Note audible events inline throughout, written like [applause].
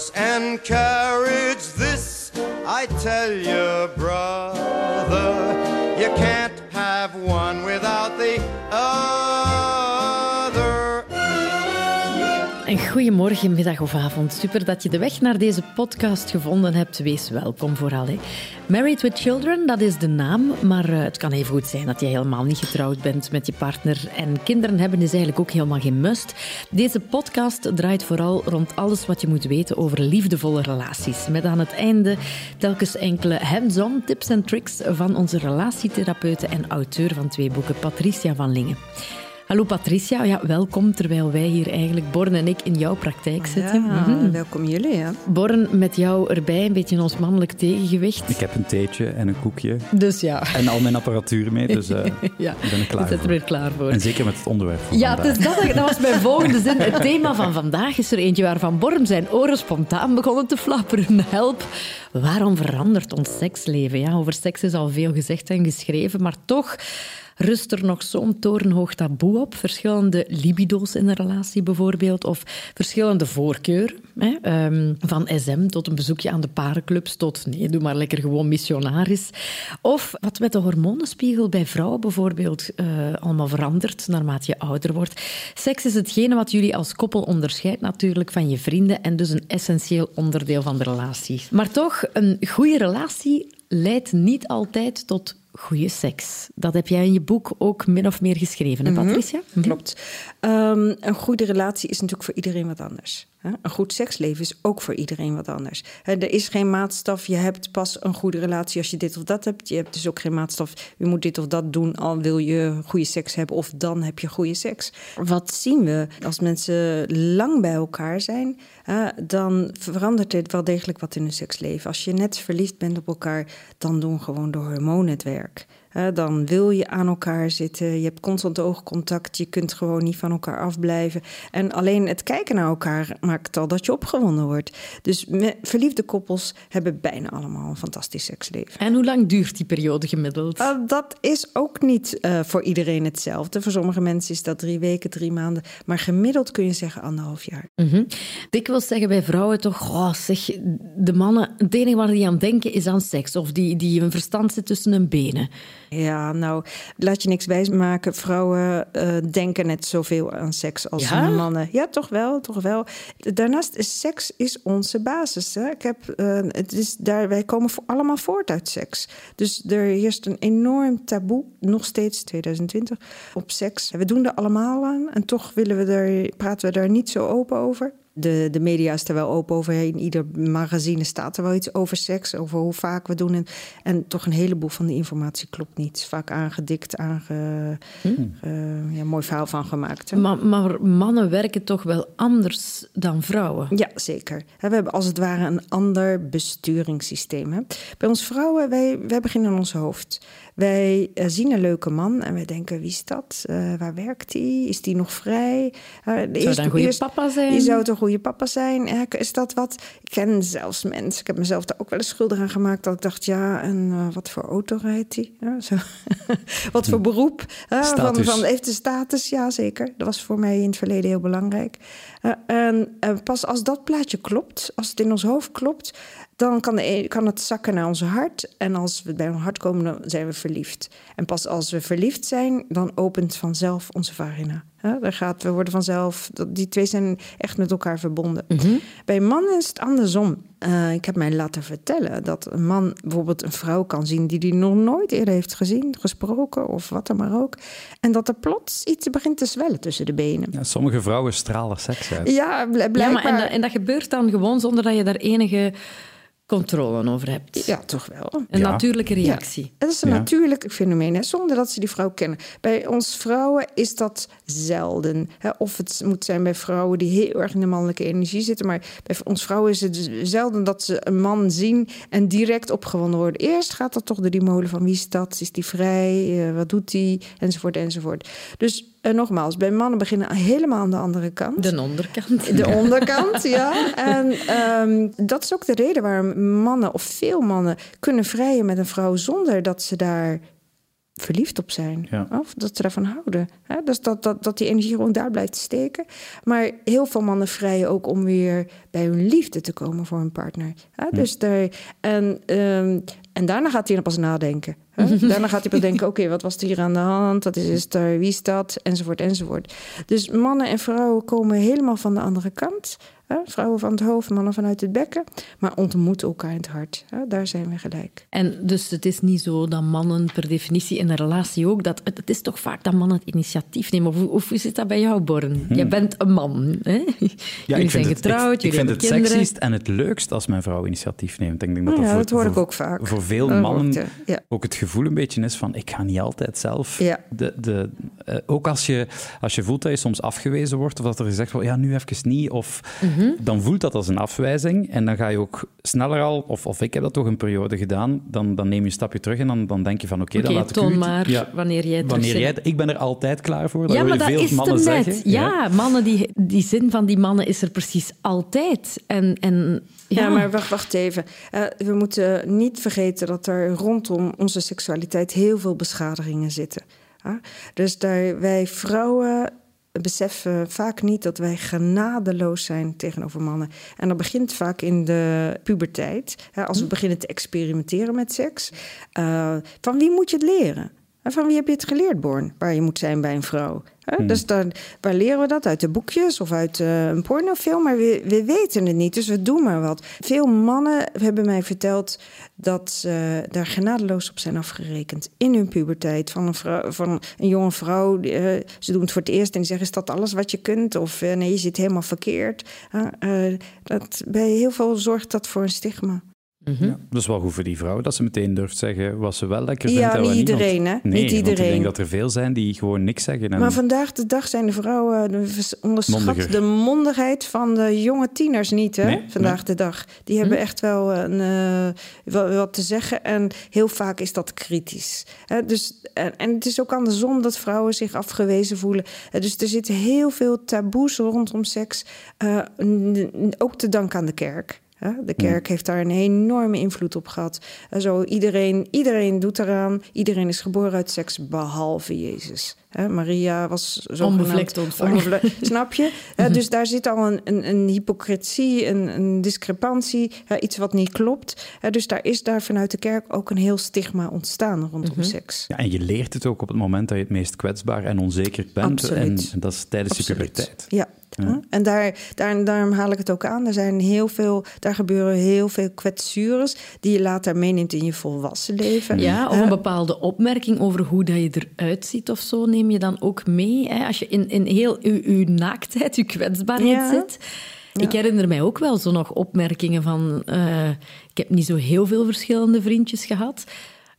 like a horse and carriage. Goedemorgen, middag of avond. Super dat je de weg naar deze podcast gevonden hebt. Wees welkom vooral. Hè. Married with Children, dat is de naam. Maar uh, het kan even goed zijn dat je helemaal niet getrouwd bent met je partner. En kinderen hebben is eigenlijk ook helemaal geen must. Deze podcast draait vooral rond alles wat je moet weten over liefdevolle relaties. Met aan het einde telkens enkele hands-on tips en tricks van onze relatietherapeute en auteur van twee boeken, Patricia van Lingen. Hallo Patricia, ja, welkom terwijl wij hier eigenlijk, Born en ik, in jouw praktijk zitten. Ja, mm-hmm. welkom jullie. Ja. Born, met jou erbij, een beetje ons mannelijk tegengewicht. Ik heb een theetje en een koekje. Dus ja. En al mijn apparatuur mee, dus uh, [laughs] ja. ik ben er klaar voor. er weer klaar voor. En zeker met het onderwerp van Ja, dus dat, dat was mijn volgende zin. Het thema van vandaag is er eentje waarvan Born zijn oren spontaan begonnen te flapperen. Help, waarom verandert ons seksleven? Ja, over seks is al veel gezegd en geschreven, maar toch rust er nog zo'n torenhoog taboe op? Verschillende libido's in een relatie bijvoorbeeld, of verschillende voorkeuren. Hè? Um, van SM tot een bezoekje aan de parenclubs, tot nee, doe maar lekker gewoon missionaris. Of wat met de hormonenspiegel bij vrouwen bijvoorbeeld uh, allemaal verandert naarmate je ouder wordt. Seks is hetgene wat jullie als koppel onderscheidt natuurlijk van je vrienden en dus een essentieel onderdeel van de relatie. Maar toch, een goede relatie leidt niet altijd tot goede seks. Dat heb jij in je boek ook min of meer geschreven, hè, Patricia? Mm -hmm. Klopt. Um, een goede relatie is natuurlijk voor iedereen wat anders. Een goed seksleven is ook voor iedereen wat anders. Er is geen maatstaf. Je hebt pas een goede relatie als je dit of dat hebt. Je hebt dus ook geen maatstaf. Je moet dit of dat doen al wil je goede seks hebben. Of dan heb je goede seks. Wat zien we? Als mensen lang bij elkaar zijn, dan verandert er wel degelijk wat in hun seksleven. Als je net verliefd bent op elkaar, dan doen gewoon de hormonen het werk. Dan wil je aan elkaar zitten. Je hebt constant oogcontact. Je kunt gewoon niet van elkaar afblijven. En alleen het kijken naar elkaar maakt al dat je opgewonden wordt. Dus verliefde koppels hebben bijna allemaal een fantastisch seksleven. En hoe lang duurt die periode gemiddeld? Uh, dat is ook niet uh, voor iedereen hetzelfde. Voor sommige mensen is dat drie weken, drie maanden. Maar gemiddeld kun je zeggen anderhalf jaar. Mm -hmm. Ik wil zeggen bij vrouwen toch, oh, zeg, de mannen, het enige waar die aan denken is aan seks. Of die, die een verstand zit tussen hun benen. Ja, nou, laat je niks wijsmaken. Vrouwen uh, denken net zoveel aan seks als ja? mannen. Ja, toch wel, toch wel. Daarnaast is seks is onze basis. Hè? Ik heb, uh, het is daar, wij komen allemaal voort uit seks. Dus er heerst een enorm taboe, nog steeds 2020, op seks. We doen er allemaal aan en toch willen we daar, praten we daar niet zo open over. De, de media is er wel open over. In ieder magazine staat er wel iets over seks, over hoe vaak we doen. En, en toch een heleboel van die informatie klopt niet. Vaak aangedikt, aange, hmm. uh, ja, mooi verhaal van gemaakt. Maar, maar, mannen werken toch wel anders dan vrouwen? Ja, zeker. We hebben als het ware een ander besturingssysteem. Hè? Bij ons vrouwen, wij, wij beginnen in ons hoofd. Wij uh, zien een leuke man en wij denken, wie is dat? Uh, waar werkt hij? Is die nog vrij? Uh, zou eerst, een goede papa zijn? Die zou toch goede papa zijn? Is dat wat? Ik ken zelfs mensen. Ik heb mezelf daar ook wel eens schuldig aan gemaakt. Dat ik dacht, ja, en wat voor auto rijdt hij? [laughs] Wat voor beroep? van, van, heeft de status? Ja, zeker. Dat was voor mij in het verleden heel belangrijk. en pas als dat plaatje klopt, als het in ons hoofd klopt... dan kan, de, kan het zakken naar ons hart. En als we bij ons hart komen, dan zijn we verliefd. En pas als we verliefd zijn, dan opent vanzelf onze vagina. Ja, daar gaat, we worden vanzelf, die twee zijn echt met elkaar verbonden. Mhm. Bij mannen is het andersom. Uh, ik heb mij laten vertellen dat een man bijvoorbeeld een vrouw kan zien die hij nog nooit eerder heeft gezien, gesproken of wat dan maar ook. En dat er plots iets begint te zwellen tussen de benen. Ja, sommige vrouwen stralen seks uit. Ja, blijkbaar. Ja, maar en, dat, en dat gebeurt dan gewoon zonder dat je daar enige controle over hebt. Ja, toch wel. Een Ja. natuurlijke reactie. Ja, dat is een Ja. natuurlijk fenomeen, hè, zonder dat ze die vrouw kennen. Bij ons vrouwen is dat zelden. Hè. Of het moet zijn bij vrouwen die heel erg in de mannelijke energie zitten. Maar bij ons vrouwen is het zelden dat ze een man zien en direct opgewonden worden. Eerst gaat dat toch door die molen van wie is dat? Is die vrij? Eh, wat doet die? Enzovoort, enzovoort. Dus eh, nogmaals, bij mannen beginnen helemaal aan de andere kant. De onderkant. De [laughs] onderkant, ja. En ehm, dat is ook de reden waarom mannen, of veel mannen, kunnen vrijen met een vrouw zonder dat ze daar verliefd op zijn. Of dat ze daarvan houden. Hè? Dus dat, dat, dat die energie gewoon daar blijft steken. Maar heel veel mannen vrijen ook om weer bij hun liefde te komen voor hun partner. Hè? Dus daar, en, um, en daarna gaat hij dan pas nadenken. Hè? [laughs] Daarna gaat hij pas denken, oké, wat was er hier aan de hand? Dat is, is er, wie is dat? Enzovoort, enzovoort. Dus mannen en vrouwen komen helemaal van de andere kant. Vrouwen van het hoofd, mannen vanuit het bekken. Maar ontmoeten elkaar in het hart. Daar zijn we gelijk. En dus het is niet zo dat mannen per definitie in een relatie ook... Dat, het is toch vaak dat mannen het initiatief nemen. Of, hoe zit dat bij jou, Born? Hm. Je bent een man. Hè? Ja, ik zijn getrouwd, het, ik, ik vind het sexiest en het leukst als mijn vrouw initiatief neemt. Ik denk dat, ja, dat, hoor ik ook vaak. Voor veel mannen ook het gevoel een beetje is van... Ik ga niet altijd zelf... De, de, uh, ook als je, als je voelt dat je soms afgewezen wordt... Of dat er gezegd wordt, ja, nu even niet. Of... Mhm. Dan voelt dat als een afwijzing en dan ga je ook sneller al, of, of ik heb dat toch een periode gedaan, dan, dan neem je een stapje terug en dan, dan denk je van oké, dan laat ik toon maar wanneer jij wanneer jij, Ik ben er altijd klaar voor, dat ja, maar dat veel is mannen zeggen. Ja, mannen, die, die zin van die mannen is er precies altijd. En, en, ja. maar wacht, wacht even. Uh, we moeten niet vergeten dat er rondom onze seksualiteit heel veel beschadigingen zitten. Dus daar, wij vrouwen beseffen vaak niet dat wij genadeloos zijn tegenover mannen. En dat begint vaak in de puberteit. Als we hm. beginnen te experimenteren met seks. Uh, van wie moet je het leren? En van wie heb je het geleerd, Born? Waar je moet zijn bij een vrouw. Hmm. Dus dan, waar leren we dat? Uit de boekjes of uit uh, een pornofilm? Maar we, we weten het niet, dus we doen maar wat. Veel mannen hebben mij verteld dat ze daar genadeloos op zijn afgerekend. In hun puberteit. Van een, vrouw, van een jonge vrouw. Uh, ze doen het voor het eerst en zeggen: Is dat alles wat je kunt? Of uh, nee, je zit helemaal verkeerd. dat, bij heel veel zorgt dat voor een stigma. Mm ja, dat is wel goed voor die vrouw, dat ze meteen durft zeggen wat ze wel lekker vindt. Ja, niet iedereen, hè? Nee, niet iedereen. ik denk dat er veel zijn die gewoon niks zeggen. En... Maar vandaag de dag zijn de vrouwen, onderschat de mondigheid van de jonge tieners niet, hè? vandaag de dag. Die hebben hm? echt wel een, uh, wat te zeggen en heel vaak is dat kritisch. Hè? Dus, en, en, het is ook andersom dat vrouwen zich afgewezen voelen. Dus er zitten heel veel taboes rondom seks, uh, ook te danken aan de kerk. De kerk heeft daar een enorme invloed op gehad. Zo, iedereen, iedereen doet eraan. Iedereen is geboren uit seks, behalve Jezus. Maria was zo onbevlekt ontvangen. [laughs] snap je? dus daar zit al een, een, een hypocrisie, een, een discrepantie, iets wat niet klopt. dus daar is daar vanuit de kerk ook een heel stigma ontstaan rondom mhm. seks. Ja, en je leert het ook op het moment dat je het meest kwetsbaar en onzeker bent. En, dat is tijdens de puberteit. Ja, en daar, daar, daarom haal ik het ook aan. Er zijn heel veel, daar gebeuren heel veel kwetsures die je later meeneemt in je volwassen leven. Ja, of een bepaalde opmerking over hoe dat je eruit ziet of zo neem je dan ook mee. Hè? Als je in, in heel uw, naaktheid, uw kwetsbaarheid zit. Ik herinner mij ook wel zo nog opmerkingen van... Uh, ik heb niet zo heel veel verschillende vriendjes gehad.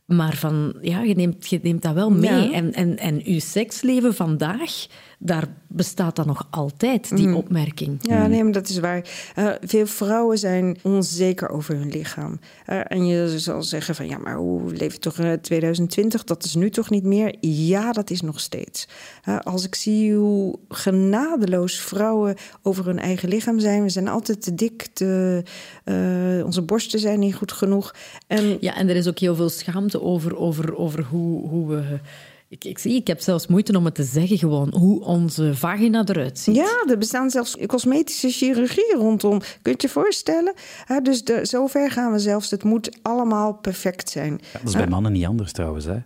Maar van, ja, je neemt, je neemt dat wel mee. En, en, en uw seksleven vandaag daar bestaat dan nog altijd, die mm. opmerking. Ja, nee, maar dat is waar. Uh, veel vrouwen zijn onzeker over hun lichaam. Uh, en je zal zeggen van, ja, maar hoe leeft toch in 2020? Dat is nu toch niet meer? Ja, dat is nog steeds. Uh, als ik zie hoe genadeloos vrouwen over hun eigen lichaam zijn. We zijn altijd te dik, te, onze borsten zijn niet goed genoeg. En... Ja, en er is ook heel veel schaamte over, over, over hoe, hoe we ik, ik, zie, ik heb zelfs moeite om het te zeggen gewoon, hoe onze vagina eruit ziet. Ja, er bestaan zelfs cosmetische chirurgie rondom. Kun je je voorstellen? dus de, zover gaan we zelfs. Het moet allemaal perfect zijn. Ja, dat is bij mannen niet anders trouwens, hè?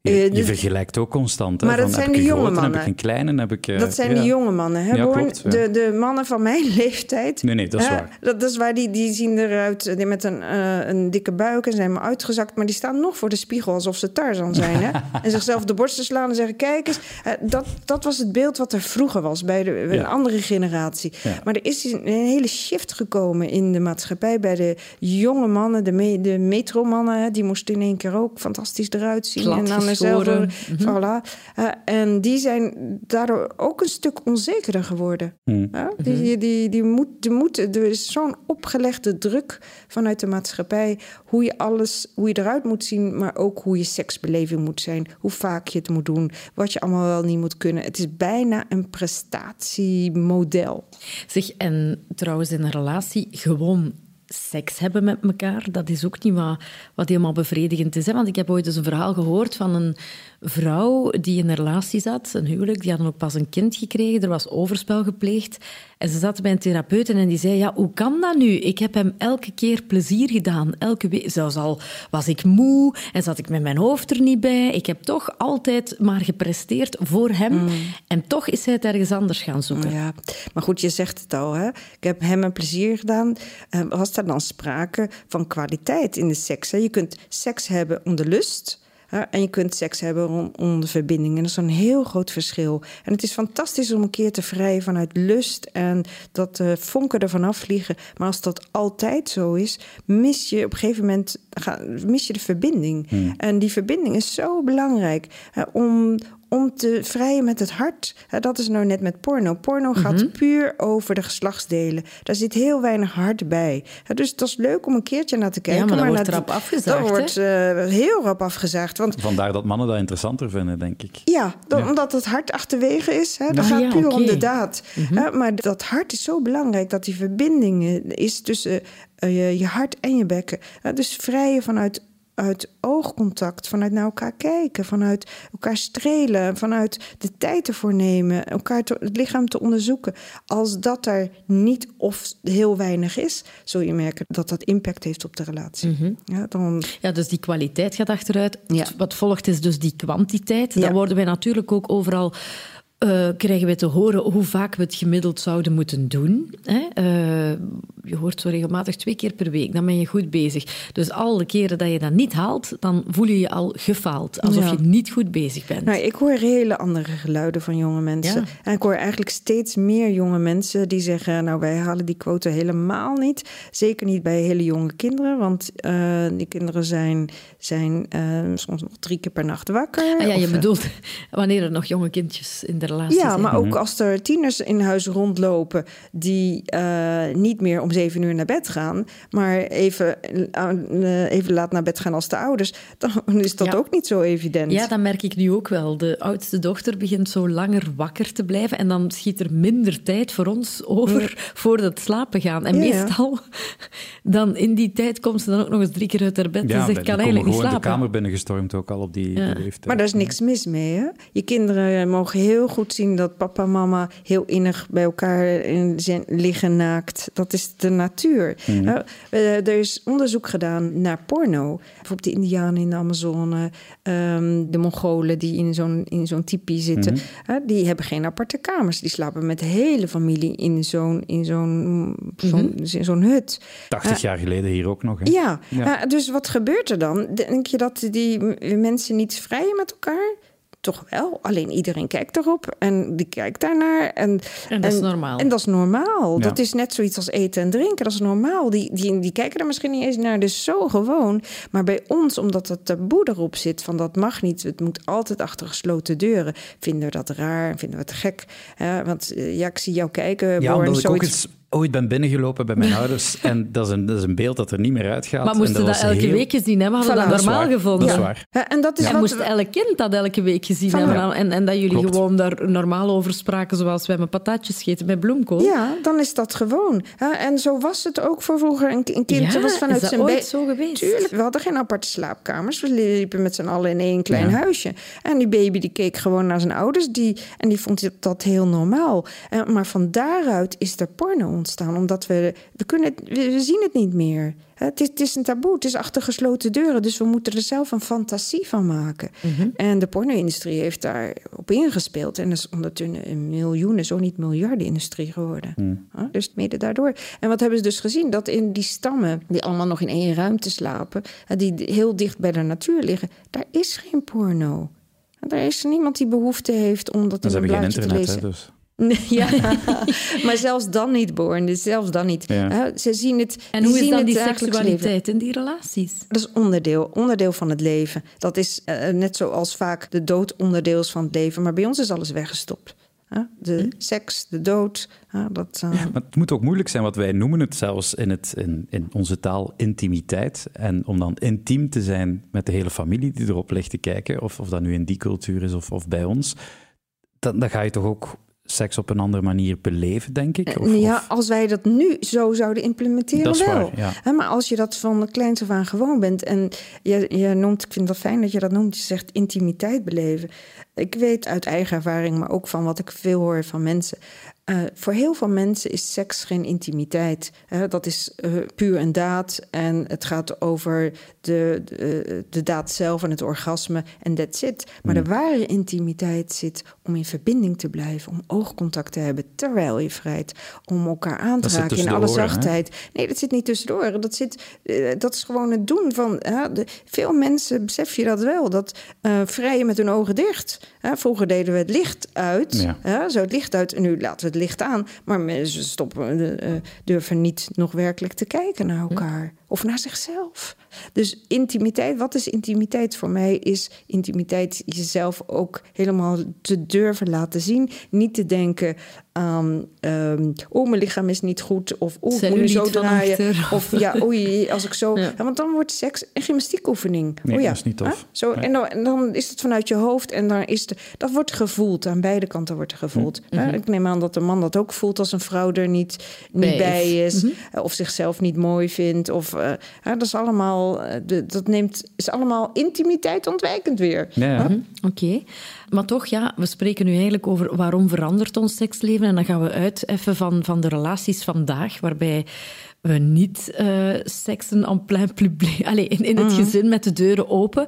Je, je dus- vergelijkt ook constant. Hè? Maar dat zijn de jonge mannen. Heb ik een kleine, heb ik... Uh, dat zijn de jonge mannen, hè, ja, klopt, de, de mannen van mijn [laughs] leeftijd... Nee, nee, dat is waar. Dat, is waar, die, die zien eruit die met een, uh, een dikke buik en zijn maar uitgezakt... maar die staan nog voor de spiegel alsof ze Tarzan zijn. hè? [laughs] en zichzelf de borsten slaan en zeggen... kijk eens, uh, dat, dat was het beeld wat er vroeger was bij de, een andere generatie. Maar er is een hele shift gekomen in de maatschappij... bij de jonge mannen, de, me, de metromannen... die moesten in één keer ook fantastisch eruit zien. en dan geschoren. Mm voilà. Uh, en die zijn daardoor ook een stuk onzekerder geworden. Mm. Uh, die, die, die, die, moet, die moet, er is zo'n opgelegde druk vanuit de maatschappij. Hoe je alles, hoe je eruit moet zien, maar ook hoe je seksbeleving moet zijn. Hoe vaak je het moet doen, wat je allemaal wel niet moet kunnen. Het is bijna een prestatiemodel. Zeg, en trouwens in een relatie gewoon seks hebben met elkaar, dat is ook niet wat, wat helemaal bevredigend is. Hè? Want ik heb ooit eens een verhaal gehoord van een, vrouw die in een relatie zat, een huwelijk, die hadden ook pas een kind gekregen, er was overspel gepleegd. En ze zat bij een therapeut en die zei, ja, hoe kan dat nu? Ik heb hem elke keer plezier gedaan. Elke week, zelfs al was ik moe en zat ik met mijn hoofd er niet bij. Ik heb toch altijd maar gepresteerd voor hem. Mm. En toch is hij het ergens anders gaan zoeken. Ja, maar goed, je zegt het al, hè? Ik heb hem een plezier gedaan. Uh, was er dan sprake van kwaliteit in de seks? Hè? Je kunt seks hebben om de lust en je kunt seks hebben om, de verbinding. En dat is een heel groot verschil. En het is fantastisch om een keer te vrijen vanuit lust en dat de vonken ervan afvliegen. Maar als dat altijd zo is, mis je op een gegeven moment mis je de verbinding. Hmm. En die verbinding is zo belangrijk om, om te vrijen met het hart. Dat is nou net met porno. Porno gaat mhm. puur over de geslachtsdelen. Daar zit heel weinig hart bij. Dus het is leuk om een keertje naar te kijken. Ja, maar, maar wordt rap afgezaagd. Dat wordt uh, heel rap afgezaagd. Want, Vandaar dat mannen dat interessanter vinden, denk ik. Ja, omdat het hart achterwege is. Hè. Dat gaat puur om de daad. Mhm. Maar dat hart is zo belangrijk dat die verbinding is tussen uh, je, je, hart en je bekken. dus vrijen vanuit uit oogcontact, vanuit naar elkaar kijken, vanuit elkaar strelen, vanuit de tijd ervoor nemen, elkaar het lichaam te onderzoeken. Als dat er niet of heel weinig is, zul je merken dat dat impact heeft op de relatie. Mhm. ja, dan... ja, dus die kwaliteit gaat achteruit. Wat volgt is dus die kwantiteit. Dan worden wij natuurlijk ook overal uh, krijgen we te horen hoe vaak we het gemiddeld zouden moeten doen. Hè? Uh, je hoort zo regelmatig twee keer per week, dan ben je goed bezig. Dus alle keren dat je dat niet haalt, dan voel je je al gefaald. Alsof je niet goed bezig bent. Nou, ik hoor hele andere geluiden van jonge mensen. En ik hoor eigenlijk steeds meer jonge mensen die zeggen... nou, wij halen die quote helemaal niet. Zeker niet bij hele jonge kinderen. Want uh, die kinderen zijn, zijn soms nog drie keer per nacht wakker. Ah, ja, je bedoelt [laughs] wanneer er nog jonge kindjes in de ja, maar ook mhm. als er tieners in huis rondlopen die uh, niet meer om zeven uur naar bed gaan, maar even, uh, even laat naar bed gaan als de ouders, [laughs] dan is dat ook niet zo evident. Ja, dat merk ik nu ook wel. De oudste dochter begint zo langer wakker te blijven en dan schiet er minder tijd voor ons over [laughs] voor het slapen gaan. En meestal, dan in die tijd komt ze dan ook nog eens drie keer uit haar bed en zegt, kan eigenlijk niet slapen. de kamer binnengestormd ook al op die leeftijd. Maar daar is niks mis mee, hè? Je kinderen mogen heel goed zien dat papa en mama heel innig bij elkaar in liggen naakt. Dat is de natuur. Mhm. er is onderzoek gedaan naar porno. Bijvoorbeeld de Indianen in de Amazone, ehm, de Mongolen die in zo'n, in zo'n tipi zitten. Mhm. die hebben geen aparte kamers. Die slapen met de hele familie in zo'n, in zo'n, zo'n, mhm. zo'n hut. 80 jaar geleden hier ook nog. Hè? Ja, ja. dus wat gebeurt er dan? Denk je dat die mensen niet vrijen met elkaar? toch wel. Alleen iedereen kijkt erop en die kijkt daarnaar. En, en dat is normaal. En dat is normaal. Dat is net zoiets als eten en drinken. Dat is normaal. Die, die, die kijken er misschien niet eens naar. Dus zo gewoon. Maar bij ons, omdat het taboe erop zit van dat mag niet. Het moet altijd achter gesloten deuren. Vinden we dat raar? Vinden we het gek? want eh, ja, ik zie jou kijken. Ja, omdat ik ook eens ooit ben binnengelopen bij mijn [laughs] ouders en dat is, een, dat is een beeld dat er niet meer uitgaat. Maar moesten dat, dat elke heel... week gezien hebben? Hadden voilà, dat normaal gevonden? Dat is waar. Ja, en dat is en moest elk kind dat elke week gezien hebben? En, en dat jullie gewoon daar normaal over spraken zoals wij met patatjes scheten met bloemkool? Ja, dan is dat gewoon. En zo was het ook voor vroeger. Een, kind ja, was vanuit is zijn ooit zo geweest? Tuurlijk, we hadden geen aparte slaapkamers. We liepen met z'n allen in één klein huisje. En die baby die keek gewoon naar zijn ouders die, en die vond dat heel normaal. Maar van daaruit is er porno ontstaan, omdat we we, kunnen we, zien het niet meer. Het is, het is, een taboe, het is achter gesloten deuren. Dus we moeten er zelf een fantasie van maken. Mhm. En de porno-industrie heeft daar op ingespeeld. En dat is ondertussen een miljoenen, zo niet miljarden industrie geworden. Mhm. dus mede daardoor. En wat hebben ze dus gezien? Dat in die stammen, die allemaal nog in één ruimte slapen... die heel dicht bij de natuur liggen, daar is geen porno. Daar is niemand die behoefte heeft om dat in een blaadje te lezen. Hè, dus. [laughs] Ja, [laughs] maar zelfs dan niet, Born. Dus zelfs dan niet. Ze zien het. En hoe is dan die seksualiteit in die relaties? Dat is onderdeel, onderdeel van het leven. Dat is uh, net zoals vaak de dood onderdeel is van het leven. Maar bij ons is alles weggestopt. De hm? seks, de dood. Dat, uh... maar het moet ook moeilijk zijn, want wij noemen het zelfs in, het, in, in onze taal intimiteit. En om dan intiem te zijn met de hele familie die erop ligt te kijken, of, of dat nu in die cultuur is of, of bij ons, dan, dan ga je toch ook seks op een andere manier beleven, denk ik. Of, ja, als wij dat nu zo zouden implementeren, dat wel. Waar, ja. Maar als je dat van kleins af aan gewoon bent en je, je noemt, ik vind dat fijn dat je dat noemt, je zegt intimiteit beleven. Ik weet uit eigen ervaring, maar ook van wat ik veel hoor van mensen. Uh, voor heel veel mensen is seks geen intimiteit. Dat is uh, puur een daad en het gaat over de, de, de, daad zelf en het orgasme en that's it. Maar de hmm. ware intimiteit zit om in verbinding te blijven, om oogcontact te hebben terwijl je vrijt, om elkaar aan te raken in alle zachtheid. Nee, dat zit niet tussendoor. Dat, zit, dat is gewoon het doen van. De, veel mensen besef je dat wel, dat vrijen met hun ogen dicht. vroeger deden we het licht uit, ja. zo het licht uit en nu laten we het licht aan. Maar mensen stoppen, uh, durven niet nog werkelijk te kijken naar hm. elkaar. Of naar zichzelf. Dus intimiteit, wat is intimiteit voor mij? Is intimiteit jezelf ook helemaal te durven laten zien. Niet te denken, um, oh, mijn lichaam is niet goed. Of oh, ik moet nu zo draaien. Of ja, oei, als ik zo... [laughs] Ja. want dan wordt seks een gymnastiekoefening. Nee, oh, ja. dat is niet tof. Zo, en, dan, en, dan, is het vanuit je hoofd. En dan is het, dat wordt gevoeld. Aan beide kanten wordt er gevoeld. Mm Ik neem aan dat de man dat ook voelt als een vrouw er niet, niet bij, is. Mhm. Of zichzelf niet mooi vindt. Of uh, dat is allemaal... Uh, dat neemt, is allemaal intimiteit ontwijkend weer. Ja. Mhm. Oké. Maar toch, ja, we spreken nu eigenlijk over waarom verandert ons seksleven. En dan gaan we uit even van, van de relaties vandaag, waarbij we niet uh, seksen en plein publiek, [laughs] allez, in, in het mhm. gezin met de deuren open.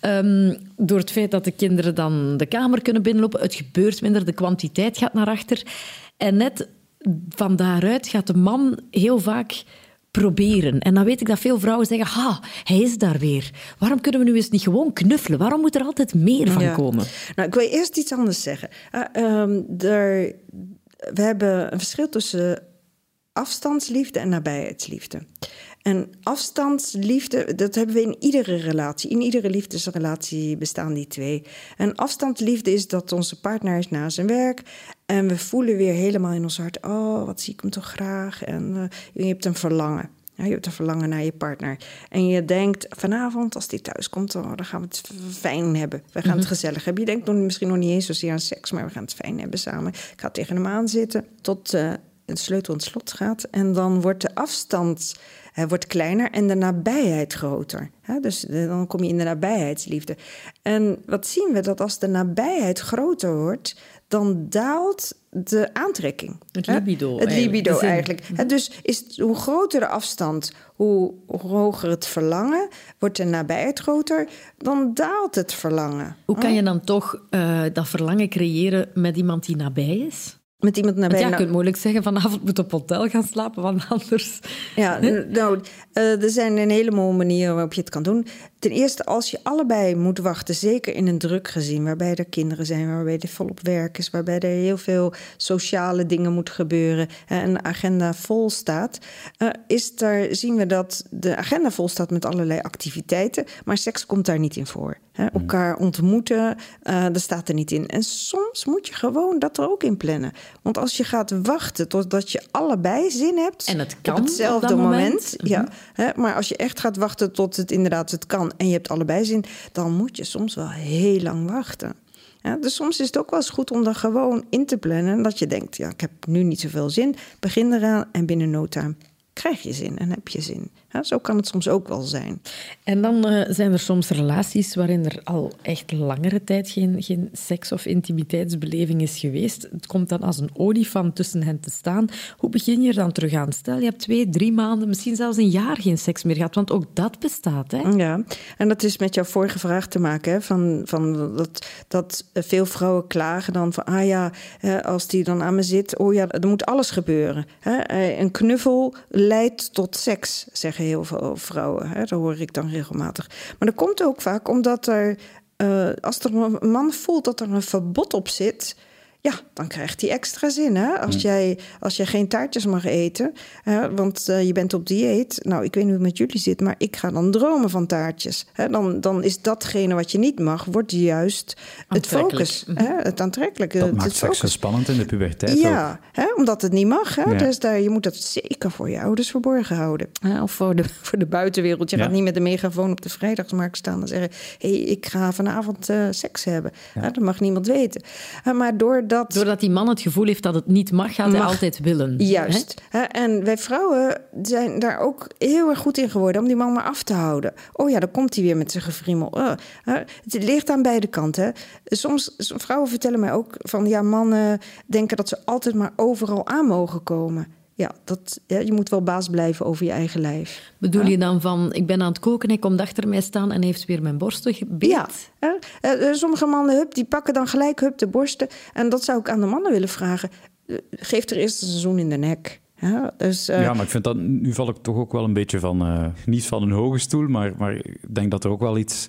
Um, door het feit dat de kinderen dan de kamer kunnen binnenlopen, het gebeurt minder, de kwantiteit gaat naar achter. En net van daaruit gaat de man heel vaak proberen. En dan weet ik dat veel vrouwen zeggen, ha, hij is daar weer. Waarom kunnen we nu eens niet gewoon knuffelen? Waarom moet er altijd meer van komen? Nou, ik wil eerst iets anders zeggen. Uh, er, we hebben een verschil tussen afstandsliefde en nabijheidsliefde. En afstandsliefde, dat hebben we in iedere relatie. In iedere liefdesrelatie bestaan die twee. En afstandsliefde is dat onze partner is na zijn werk. En we voelen weer helemaal in ons hart: oh, wat zie ik hem toch graag. En uh, je hebt een verlangen. Ja, je hebt een verlangen naar je partner. En je denkt vanavond, als die thuis komt, oh, dan gaan we het fijn hebben. We gaan het mhm. gezellig hebben. Je denkt nog, misschien nog niet eens zozeer aan seks, maar we gaan het fijn hebben samen. Ik ga tegen hem aan zitten tot uh, het sleutel in het slot gaat. En dan wordt de afstand hij wordt kleiner en de nabijheid groter. Dus dan kom je in de nabijheidsliefde. En wat zien we? Dat als de nabijheid groter wordt, dan daalt de aantrekking. Het libido. Het libido eigenlijk. Mhm. Dus is hoe groter de afstand, hoe hoger het verlangen, wordt de nabijheid groter, dan daalt het verlangen. Hoe kan je dan toch uh, dat verlangen creëren met iemand die nabij is? Met iemand nabij. Ja, je kunt moeilijk zeggen vanavond moet op hotel gaan slapen, want anders... Ja, nou, uh, er zijn een heleboel manieren waarop je het kan doen. Ten eerste, als je allebei moet wachten, zeker in een druk gezin... waarbij er kinderen zijn, waarbij er volop werk is... waarbij er heel veel sociale dingen moeten gebeuren... en een agenda vol staat... Uh, is daar, zien we dat de agenda vol staat met allerlei activiteiten... maar seks komt daar niet in voor. Hè? Hmm. Elkaar ontmoeten, uh, dat staat er niet in. En soms moet je gewoon dat er ook in plannen. Want als je gaat wachten totdat je allebei zin hebt... En het kan op hetzelfde moment. ja, mhm. hè, maar als je echt gaat wachten tot het inderdaad het kan... en je hebt allebei zin, dan moet je soms wel heel lang wachten. Ja, dus soms is het ook wel eens goed om dan gewoon in te plannen. Dat je denkt, ja, ik heb nu niet zoveel zin. Begin eraan en binnen no time krijg je zin en heb je zin. Ja, zo kan het soms ook wel zijn. En dan uh, zijn er soms relaties waarin er al echt langere tijd geen, geen seks- of intimiteitsbeleving is geweest. Het komt dan als een olifant tussen hen te staan. Hoe begin je er dan terug aan? Stel, je hebt twee, drie maanden, misschien zelfs een jaar geen seks meer gehad, want ook dat bestaat. Hè? Ja, en dat is met jouw vorige vraag te maken. Hè? Van, van dat, dat veel vrouwen klagen dan van, ah ja, als die dan aan me zit, oh ja, er moet alles gebeuren. Hè? Eh, een knuffel leidt tot seks, zeggen heel veel vrouwen. Hè? Dat hoor ik dan regelmatig. Maar dat komt ook vaak omdat er, uh, als er een man voelt dat er een verbod op zit, ja, dan krijgt hij extra zin. Hè? Als, mm. jij, als jij geen taartjes mag eten, hè, want uh, je bent op dieet. Nou, ik weet niet hoe het met jullie zit, maar ik ga dan dromen van taartjes. Hè? Dan, dan is datgene wat je niet mag, wordt juist het focus. Hè? Mhm. Het aantrekkelijke. Dat het maakt seks zo spannend in de puberteit Ja, hè? omdat het niet mag. Hè? Dus daar, je moet dat zeker voor je ouders verborgen houden. Hè? Of voor de, voor de buitenwereld. Je gaat niet met de megafoon op de vrijdagsmarkt staan en zeggen... hé, hey, ik ga vanavond uh, seks hebben. Dat mag niemand weten. maar doordat doordat... Doordat die man het gevoel heeft dat het niet mag, gaat hij altijd willen. Juist. Hè? En wij vrouwen zijn daar ook heel erg goed in geworden om die man maar af te houden. Oh ja, dan komt hij weer met zijn gefriemel. Uh, het ligt aan beide kanten. Soms, vrouwen vertellen mij ook van ja, mannen denken dat ze altijd maar overal aan mogen komen ja, dat, ja, je moet wel baas blijven over je eigen lijf. Bedoel je dan van, ik ben aan het koken, hij komt achter mij staan en heeft weer mijn borsten gebeet? Ja, uh, sommige mannen hup, die pakken dan gelijk hup de borsten. En dat zou ik aan de mannen willen vragen. Uh, geef er eerst een seizoen in de nek. Ja, dus, ja, maar ik vind dat, nu val ik toch ook wel een beetje van, niet van een hoge stoel, maar, maar ik denk dat er ook wel iets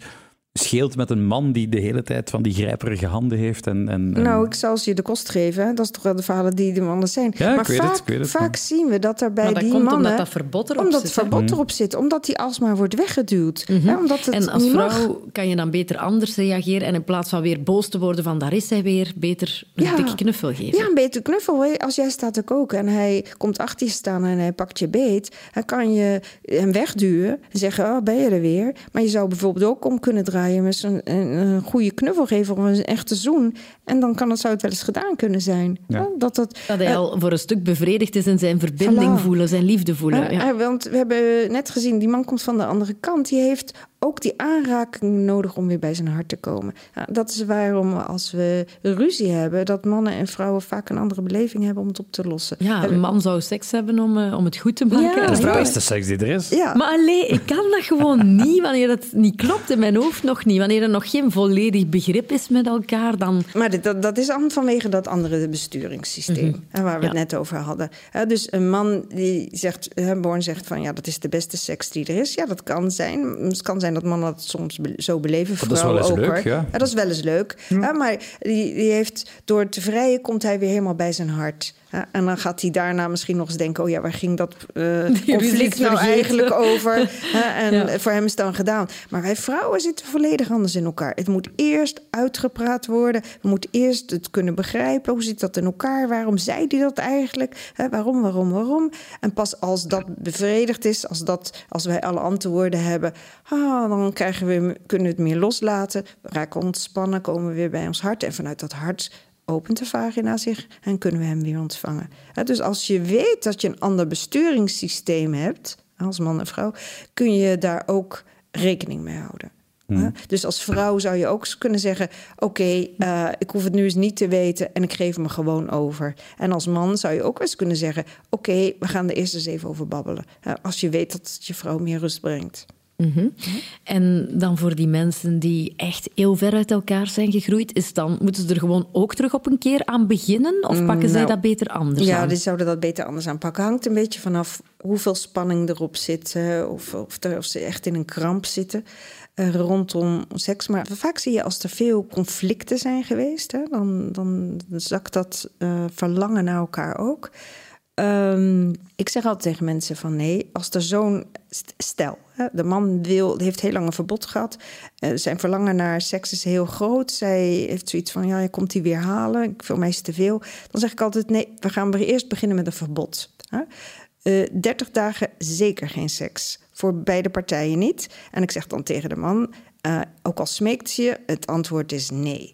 scheelt met een man die de hele tijd van die grijperige handen heeft. En, en, Nou, ik zal ze je de kost geven. Dat is toch wel de verhalen die de mannen zijn. Ja, maar ik vaak, weet het, vaak zien we dat er bij dat die komt mannen... Omdat dat verbod erop omdat zit. het verbod erop zit. Omdat die alsmaar wordt weggeduwd. Mhm. ja, omdat het en als niet vrouw mag. kan je dan beter anders reageren. En in plaats van weer boos te worden van daar is hij weer, beter een Ja. dikke knuffel geven. Ja, een beter knuffel. hè. Als jij staat te koken en hij komt achter je staan en hij pakt je beet, dan kan je hem wegduwen en zeggen: Oh, ben je er weer? Maar je zou bijvoorbeeld ook om kunnen draaien met zo'n een, een goede knuffel geven of een echte zoen. En dan kan het, zou het wel eens gedaan kunnen zijn. Ja. Dat het, Dat hij al voor een stuk bevredigd is in zijn verbinding Voilà. voelen, zijn liefde voelen. Ja. Want we hebben net gezien, die man komt van de andere kant. Die heeft ook die aanraking nodig om weer bij zijn hart te komen. Ja, dat is waarom als we ruzie hebben, dat mannen en vrouwen vaak een andere beleving hebben om het op te lossen. Ja, een man zou seks hebben om, eh, om het goed te maken. Ja, En Dat is de beste seks die er is. Ja, Maar alleen, ik kan dat gewoon [laughs] niet wanneer het niet klopt in mijn hoofd nog niet. Wanneer er nog geen volledig begrip is met elkaar, dan... Maar dit, dat, dat is aan vanwege dat andere besturingssysteem hè, waar we Ja. het net over hadden. Hè, dus een man die zegt, Born zegt van ja, dat is de beste seks die er is. Ja, dat kan zijn. Het kan zijn dat mannen dat soms be- zo beleven. Dat is wel vrouwen eens ook, leuk, hoor. ja. dat is wel eens leuk. Hè, maar die, die heeft, door te vrijen komt hij weer helemaal bij zijn hart. En dan gaat hij daarna misschien nog eens denken... oh ja, waar ging dat eh, [laughs] conflict nou vergeten. eigenlijk over? [laughs] Hè, en Ja. voor hem is het dan gedaan. Maar wij vrouwen zitten volledig anders in elkaar. Het moet eerst uitgepraat worden. We moeten eerst het kunnen begrijpen. Hoe zit dat in elkaar? Waarom zei die dat eigenlijk? Hè, waarom, waarom, waarom? En pas als dat bevredigd is, als, dat, als wij alle antwoorden hebben... Ah, dan krijgen we, kunnen we het meer loslaten. We raken ontspannen, komen we weer bij ons hart. En vanuit dat hart opent de vagina zich en kunnen we hem weer ontvangen. Dus als je weet dat je een ander besturingssysteem hebt, als man en vrouw, kun je daar ook rekening mee houden. Hè? Dus als vrouw zou je ook kunnen zeggen: Oké, eh, ik hoef het nu eens niet te weten en ik geef me gewoon over. En als man zou je ook eens kunnen zeggen: Oké, we gaan er eerst eens even over babbelen. Als je weet dat het je vrouw meer rust brengt. Mhm. En dan voor die mensen die echt heel ver uit elkaar zijn gegroeid, is dan, moeten ze er gewoon ook terug op een keer aan beginnen? Of pakken zij nou, dat beter anders Ja, aan? die zouden dat beter anders aanpakken. Hangt een beetje vanaf hoeveel spanning erop zit. Of, of, er, of ze echt in een kramp zitten eh, rondom seks. Maar vaak zie je als er veel conflicten zijn geweest... Hè, dan, dan zakt dat eh, verlangen naar elkaar ook. Ehm, ik zeg altijd tegen mensen van nee, als er zo'n st- stel, de man wil, heeft heel lang een verbod gehad, eh, zijn verlangen naar seks is heel groot, zij heeft zoiets van ja, je komt die weer halen, ik mij is te veel, dan zeg ik altijd nee, we gaan eerst beginnen met een verbod. Hè. Eh, 30 dagen zeker geen seks. Voor beide partijen niet. En ik zeg dan tegen de man, eh, ook al smeekt je, het antwoord is nee.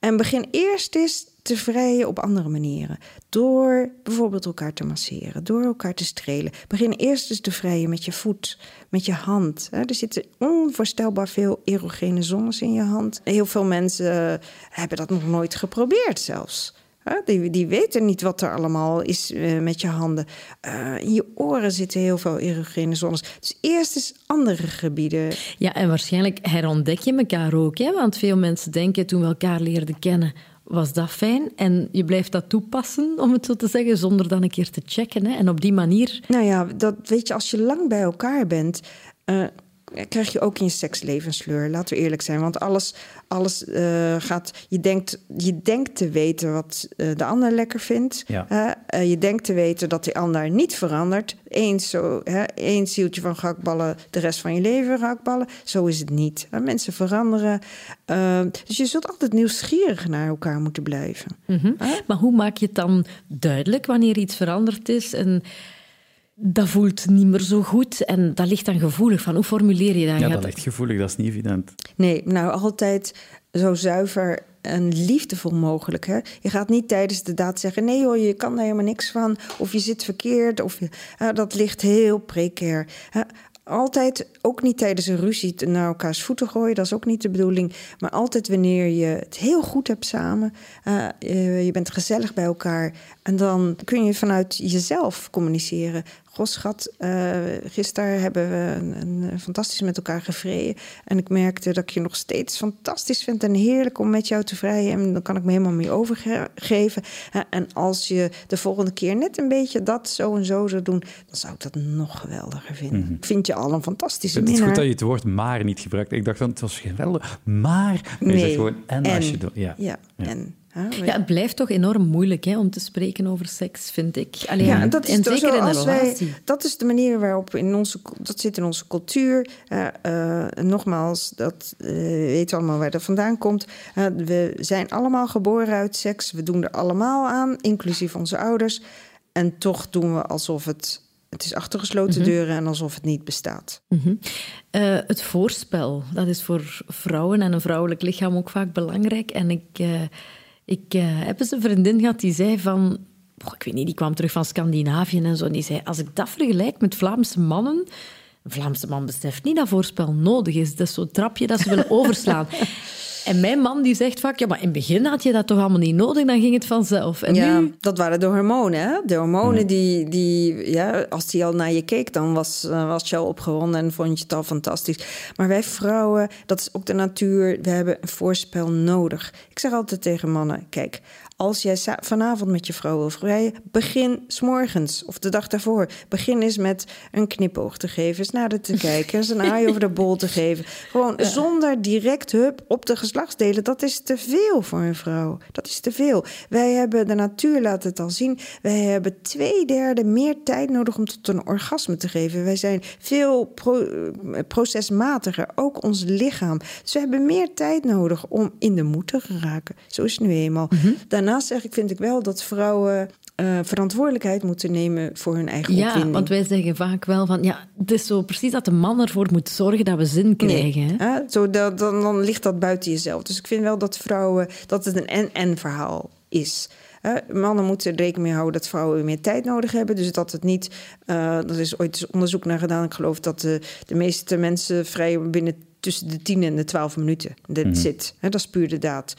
En begin eerst eens te op andere manieren. Door bijvoorbeeld elkaar te masseren, door elkaar te strelen. Begin eerst eens te vrijen met je voet, met je hand. Er zitten onvoorstelbaar veel erogene zones in je hand. Heel veel mensen hebben dat nog nooit geprobeerd zelfs. Die, die weten niet wat er allemaal is eh, met je handen. Eh, in je oren zitten heel veel erogene zones. Dus eerst eens andere gebieden. Ja, en waarschijnlijk herontdek je elkaar ook. Hè? Want veel mensen denken, toen we elkaar leerden kennen, was dat fijn. En je blijft dat toepassen, om het zo te zeggen, zonder dan een keer te checken. Hè? En op die manier... Nou ja, dat weet je, als je lang bij elkaar bent. eh, krijg je ook in je seksleven een sleur. Laten we eerlijk zijn. Want alles, alles eh, gaat. Je denkt, je denkt te weten wat eh, de ander lekker vindt. Ja. hè. Eh, je denkt te weten dat die ander niet verandert. Eens zo, hè, één zieltje van gehaktballen, de rest van je leven gehaktballen. Zo is het niet. Mensen veranderen. Eh, dus je zult altijd nieuwsgierig naar elkaar moeten blijven. Mhm. Maar hoe maak je het dan duidelijk wanneer iets veranderd is en dat voelt niet meer zo goed en dat ligt dan gevoelig van hoe formuleer je dat? Ja, dat ligt gevoelig, dat is niet evident. Nee, nou altijd zo zuiver en liefdevol mogelijk. Hè? Je gaat niet tijdens de daad zeggen: nee hoor, je kan daar helemaal niks van. Of je zit verkeerd. Of je, dat ligt heel precair altijd, ook niet tijdens een ruzie, naar elkaars voeten gooien. Dat is ook niet de bedoeling. Maar altijd wanneer je het heel goed hebt samen. Uh, je bent gezellig bij elkaar. En dan kun je vanuit jezelf communiceren. Goh, schat, uh, gisteren hebben we een, een, fantastisch met elkaar gevreden. En ik merkte dat ik je nog steeds fantastisch vind en heerlijk om met jou te vrijen. En dan kan ik me helemaal mee overgeven. En als je de volgende keer net een beetje dat zo en zo zou doen, dan zou ik dat nog geweldiger vinden. Mhm. Ik vind je al een fantastische minnaar. Het is goed dat je het woord maar niet gebruikt. Ik dacht dan, het was geweldig, maar... Nee, je gewoon en, als je doet. Ja, ja, en. Ja, het blijft toch enorm moeilijk hè, om te spreken over seks, vind ik. Alleen, ja, dat is en zeker in een relatie. Wij, dat is de manier waarop in onze, dat zit in onze cultuur. Uh, nogmaals, dat uh, weten allemaal waar dat vandaan komt. Uh, we zijn allemaal geboren uit seks. We doen er allemaal aan, inclusief onze ouders. En toch doen we alsof het het is achter gesloten mhm. deuren en alsof het niet bestaat. Mhm. het voorspel, dat is voor vrouwen en een vrouwelijk lichaam ook vaak belangrijk. En ik, ik uh, heb eens een vriendin gehad die zei van... ik weet niet, die kwam terug van Scandinavië en zo. En die zei, als ik dat vergelijk met Vlaamse mannen... Een Vlaamse man beseft niet dat voorspel nodig is. Dat is zo'n trapje dat ze willen [laughs] overslaan. En mijn man die zegt vaak, ja, maar in het begin had je dat toch allemaal niet nodig, dan ging het vanzelf. En ja, nu... dat waren de hormonen, hè? De hormonen die, die, ja, als die al naar je keek, dan was, uh, was je al opgewonden en vond je het al fantastisch. Maar wij vrouwen, dat is ook de natuur, we hebben een voorspel nodig. Ik zeg altijd tegen mannen, kijk, als jij vanavond met je vrouw wil vrijen, begin s'morgens of de dag daarvoor. Begin eens met een knipoog te geven, eens naar de te kijken, eens een aai over de bol te geven. Gewoon zonder direct hup op de geslachtsdelen. Dat is te veel voor een vrouw. Dat is te veel. Wij hebben, de natuur laat het al zien, wij hebben twee derde meer tijd nodig om tot een orgasme te geven. Wij zijn veel procesmatiger, ook ons lichaam. Dus we hebben meer tijd nodig om in de moed te geraken. Zo is het nu eenmaal. Mm daarnaast zeg ik, vind ik wel dat vrouwen uh, verantwoordelijkheid moeten nemen voor hun eigen ja, opwinding. Ja, want wij zeggen vaak wel van, ja, het is zo precies dat de man ervoor moet zorgen dat we zin krijgen. Nee, Zo, dan, dan ligt dat buiten jezelf. Dus ik vind wel dat vrouwen, dat het een en-en verhaal is. mannen moeten er rekening mee houden dat vrouwen meer tijd nodig hebben. Dus dat het niet. Uh, er is ooit onderzoek naar gedaan. Ik geloof dat de, de meeste mensen vrij binnen tussen de 10 en de 12 minuten. Dat mm zit. dat is puur de daad.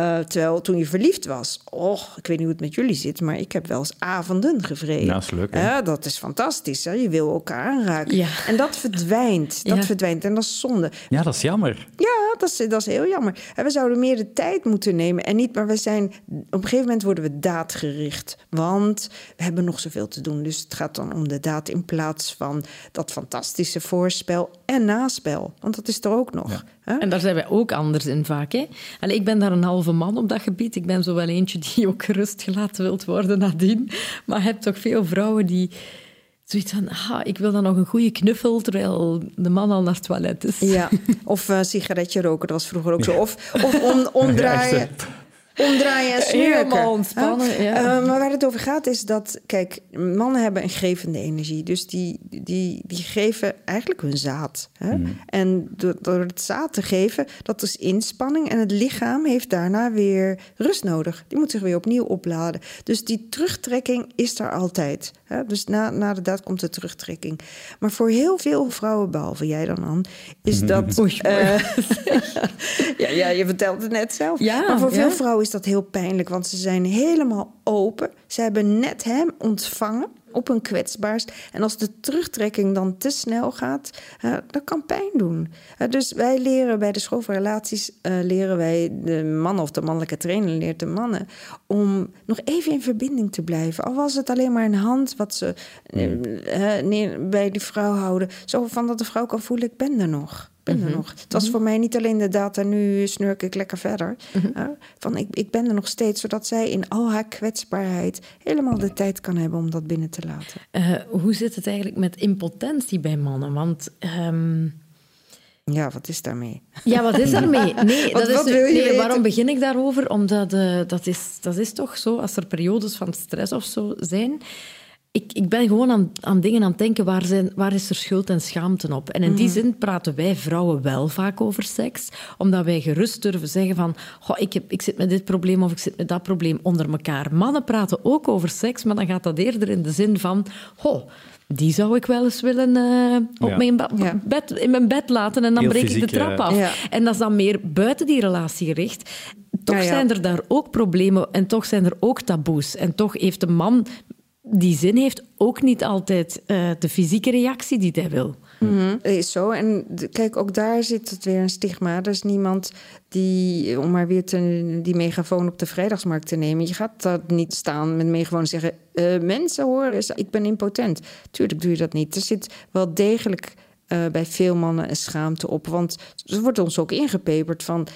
Uh, terwijl toen je verliefd was, och, ik weet niet hoe het met jullie zit, maar ik heb wel eens avonden gevreden. Ja, dat is leuk. Ja, dat is fantastisch. Hè? Je wil elkaar aanraken. Ja. En dat verdwijnt. Dat verdwijnt. En dat is zonde. Ja, dat is jammer. Ja, dat is, dat is heel jammer. En we zouden meer de tijd moeten nemen. En niet, maar we zijn. Op een gegeven moment worden we daadgericht. Want we hebben nog zoveel te doen. Dus het gaat dan om de daad in plaats van dat fantastische voorspel en naspel. Want dat is er ook nog. En daar zijn wij ook anders in vaak. Hè? Allee, ik ben daar een halve man op dat gebied. Ik ben zo wel eentje die ook gerust gelaten wilt worden nadien. Maar je hebt toch veel vrouwen die zoiets van... Ah, ik wil dan nog een goede knuffel, terwijl de man al naar het toilet is. Ja, of uh, sigaretje roken, dat was vroeger ook zo. Of, of om, omdraaien omdraaien en snurken. Helemaal ontspannen, ja. Uh, maar waar het over gaat is dat... Kijk, mannen hebben een gevende energie. Dus die, die, die geven eigenlijk hun zaad. Hè? Mm. En door, door, het zaad te geven, dat is inspanning. En het lichaam heeft daarna weer rust nodig. Die moet zich weer opnieuw opladen. Dus die terugtrekking is er altijd. Hè? Dus na, na de daad komt de terugtrekking. Maar voor heel veel vrouwen, behalve jij dan, Anne... is [laughs] dat... Oei, uh, [laughs] ja, ja, je vertelt het net zelf. Ja, maar voor veel vrouwen is dat heel pijnlijk, want ze zijn helemaal open. Ze hebben net hem ontvangen op een kwetsbaarst. En als de terugtrekking dan te snel gaat, uh, dat kan pijn doen. Uh, dus wij leren bij de school van relaties, uh, leren wij de man of de mannelijke trainer leert de mannen om nog even in verbinding te blijven. Al was het alleen maar een hand wat ze mm. bij die vrouw houden. Zo van dat de vrouw kan voelen, ik ben er nog ben er mhm. nog. Het was mhm. voor mij niet alleen de data, nu snurk ik lekker verder. Mhm. van ik, ik ben er nog steeds, zodat zij in al haar kwetsbaarheid helemaal de tijd kan hebben om dat binnen te laten. Uh, hoe zit het eigenlijk met impotentie bij mannen? Want. Ehm, ja, wat is daarmee? Ja, wat is daarmee? [laughs] Nee, wat, dat is, nee waarom begin ik daarover? Omdat uh, dat, is, dat is toch zo, als er periodes van stress of zo zijn, ik, ik ben gewoon aan, aan dingen aan het denken, waar, zijn, waar is er schuld en schaamte op? En in die mhm. zin praten wij vrouwen wel vaak over seks, omdat wij gerust durven zeggen van, goh, ik, heb, ik zit met dit probleem of ik zit met dat probleem onder elkaar. Mannen praten ook over seks, maar dan gaat dat eerder in de zin van, goh, die zou ik wel eens willen uh, op mijn bed, in mijn bed laten en dan breek ik de trap af. En dat is dan meer buiten die relatie gericht. Toch zijn er daar ook problemen en toch zijn er ook taboes. En toch heeft de man die zin heeft ook niet altijd uh, de fysieke reactie die hij wil. Mm Is zo. En kijk, ook daar zit het weer een stigma. Er is niemand die, om maar weer te, die megafoon op de vrijdagsmarkt te nemen. Je gaat daar niet staan met megafoon en zeggen: uh, Mensen horen, ik ben impotent. Tuurlijk doe je dat niet. Er zit wel degelijk uh, bij veel mannen een schaamte op. Want er wordt ons ook ingepeperd van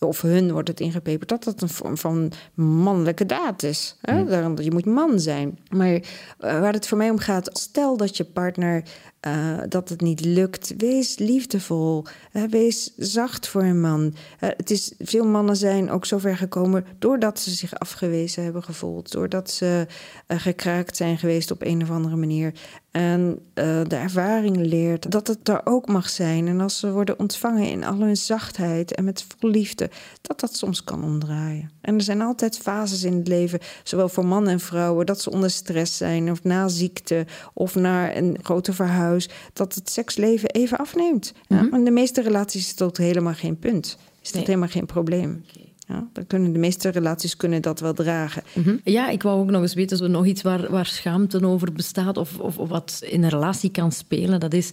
of hun wordt het ingepeperd, dat dat een vorm van mannelijke daad is. Hè? Mm. Je moet man zijn. Maar uh, waar het voor mij om gaat, stel dat je partner uh, dat het niet lukt. Wees liefdevol. Wees zacht voor een man. Uh, het is, veel mannen zijn ook zover gekomen doordat ze zich afgewezen hebben gevoeld. Doordat ze gekraakt zijn geweest op een of andere manier. En de ervaring leert dat het er ook mag zijn. En als ze worden ontvangen in al hun zachtheid en met vol liefde, dat dat soms kan omdraaien. En er zijn altijd fases in het leven, zowel voor mannen en vrouwen, dat ze onder stress zijn of na ziekte of na een grote verhuizing dat het seksleven even afneemt. Ja? Mhm. In de meeste relaties is dat helemaal geen punt. Is dat helemaal geen probleem. Ja, dan kunnen de meeste relaties kunnen dat wel dragen. Mhm. Ja, ik wou ook nog eens weten, als er nog iets waar, waar schaamte over bestaat of, of, of wat in een relatie kan spelen, dat is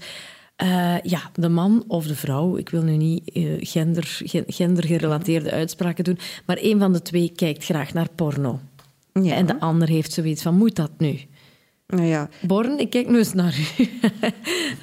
uh, ja, de man of de vrouw. Ik wil nu niet uh, gender, gendergerelateerde uitspraken doen, maar een van de twee kijkt graag naar porno. Ja. En de ander heeft zoiets van, moet dat nu? Nou ja. Born, ik kijk nu eens naar u.